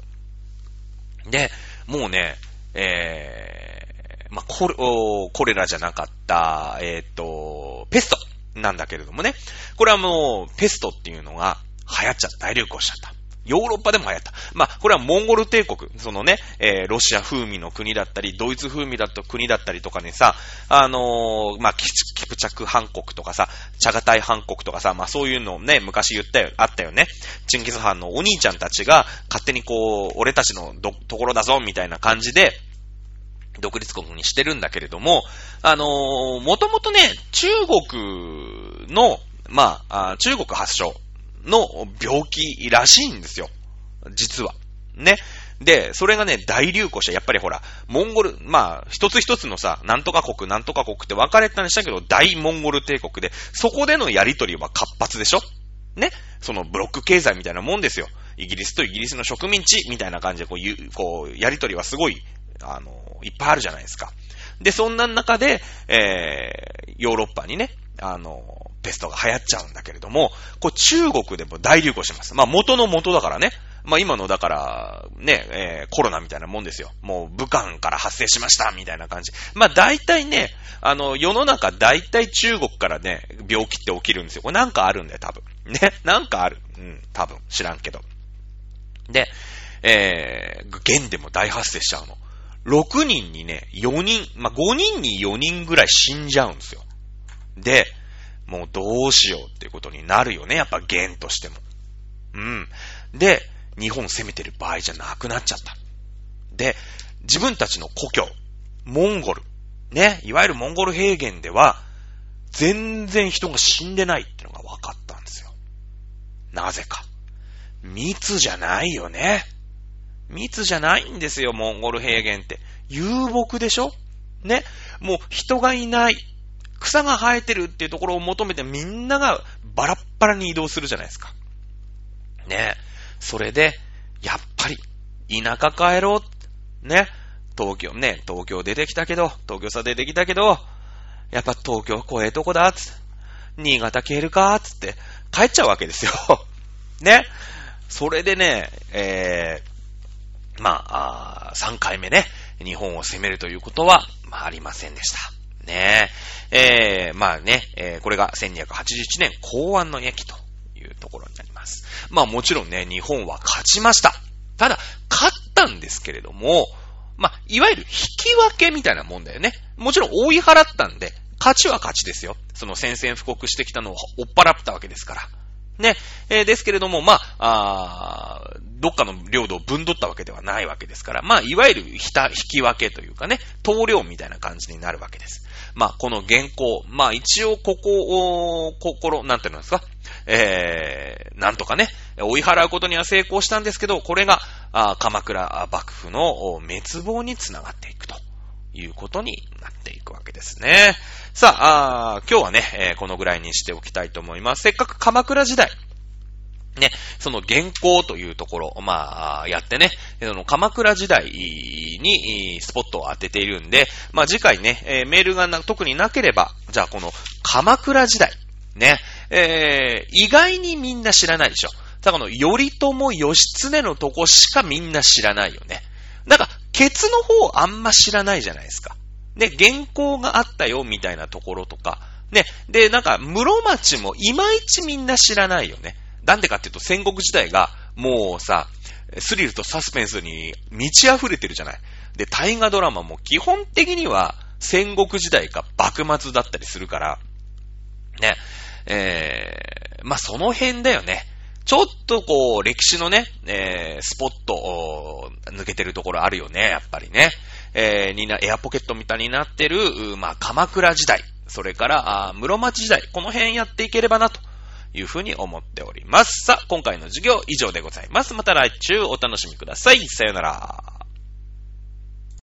で、もうね、えー、まあ、コレ、コレラじゃなかった、えっ、ー、と、ペストなんだけれどもね。これはもう、ペストっていうのが流行っちゃった、大流行しちゃった。ヨーロッパでも流行った。まあ、これはモンゴル帝国、そのね、えー、ロシア風味の国だったり、ドイツ風味だった国だったりとかねさ、あのー、まあ、キプチャクハン国とかさ、チャガタイハン国とかさ、まあ、そういうのをね、昔言ったよ、あったよね。チンギスハンのお兄ちゃんたちが、勝手にこう、俺たちのどところだぞ、みたいな感じで、独立国にしてるんだけれども、あのー、もともとね、中国の、ま、あ中国発祥の病気らしいんですよ。実は。ね。で、それがね、大流行した。やっぱりほら、モンゴル、まあ、一つ一つのさ、なんとか国、なんとか国って分かれたんでしたけど、大モンゴル帝国で、そこでのやりとりは活発でしょね。そのブロック経済みたいなもんですよ。イギリスとイギリスの植民地みたいな感じで、こういう、こう、やりとりはすごい、あの、いっぱいあるじゃないですか。で、そんな中で、えー、ヨーロッパにね、あの、ペストが流行っちゃうんだけれども、これ中国でも大流行します。まあ元の元だからね。まあ今のだから、ね、えー、コロナみたいなもんですよ。もう武漢から発生しましたみたいな感じ。まあ大体ね、あの、世の中大体中国からね、病気って起きるんですよ。これなんかあるんだよ、多分。ね、なんかある。うん、多分。知らんけど。で、えー、現でも大発生しちゃうの。6人にね、4人、まあ、5人に4人ぐらい死んじゃうんですよ。で、もうどうしようっていうことになるよね。やっぱ弦としても。うん。で、日本攻めてる場合じゃなくなっちゃった。で、自分たちの故郷、モンゴル、ね、いわゆるモンゴル平原では、全然人が死んでないっていうのが分かったんですよ。なぜか。密じゃないよね。密じゃないんですよ、モンゴル平原って。遊牧でしょ？ね。もう人がいない。草が生えてるっていうところを求めてみんながバラッバラに移動するじゃないですか。ね。それで、やっぱり、田舎帰ろう。ね。東京、ね、東京出てきたけど、東京さ出てきたけど、やっぱ東京怖えとこだ、つって。新潟消えるか、つって、帰っちゃうわけですよ。ね。それでね、えー、まあ、あ3回目ね、日本を攻めるということは、まあ、ありませんでした。ねえ。ー、まあね、えー、これが1281年公安の駅というところになります。まあもちろんね、日本は勝ちました。ただ、勝ったんですけれども、まあ、いわゆる引き分けみたいなもんだよね。もちろん追い払ったんで、勝ちは勝ちですよ。その宣戦布告してきたのを追っ払ったわけですから。ね。えー、ですけれども、まあ、あどっかの領土を分取ったわけではないわけですから、まあ、いわゆるひた引き分けというかね、投領みたいな感じになるわけです。まあ、この原稿、まあ、一応ここを、心、なんていうんですか、えー、なんとかね、追い払うことには成功したんですけど、これが、あ鎌倉幕府の滅亡につながっていくということになっていくわけですね。さあ、あ今日はね、えー、このぐらいにしておきたいと思います。せっかく鎌倉時代、ね、その原稿というところ、まあ、やってね、その鎌倉時代にスポットを当てているんで、まあ次回ね、えー、メールが特になければ、じゃあこの鎌倉時代、ね、えー、意外にみんな知らないでしょ。だこの頼朝義経のとこしかみんな知らないよね。なんか、ケツの方あんま知らないじゃないですか。ね、原稿があったよみたいなところとか、ね、で、なんか、室町もいまいちみんな知らないよね。なんでかっていうと戦国時代がもうさ、スリルとサスペンスに満ち溢れてるじゃない。で、大河ドラマも基本的には戦国時代か幕末だったりするから、ね、えー、まあ、その辺だよね。ちょっとこう、歴史のね、えー、スポット、抜けてるところあるよね、やっぱりね。えー、にな、エアポケットみたいになってる、まあ、鎌倉時代、それから、あ室町時代、この辺やっていければなというふうに思っております。さあ、今回の授業以上でございます。また来週お楽しみください。さよなら。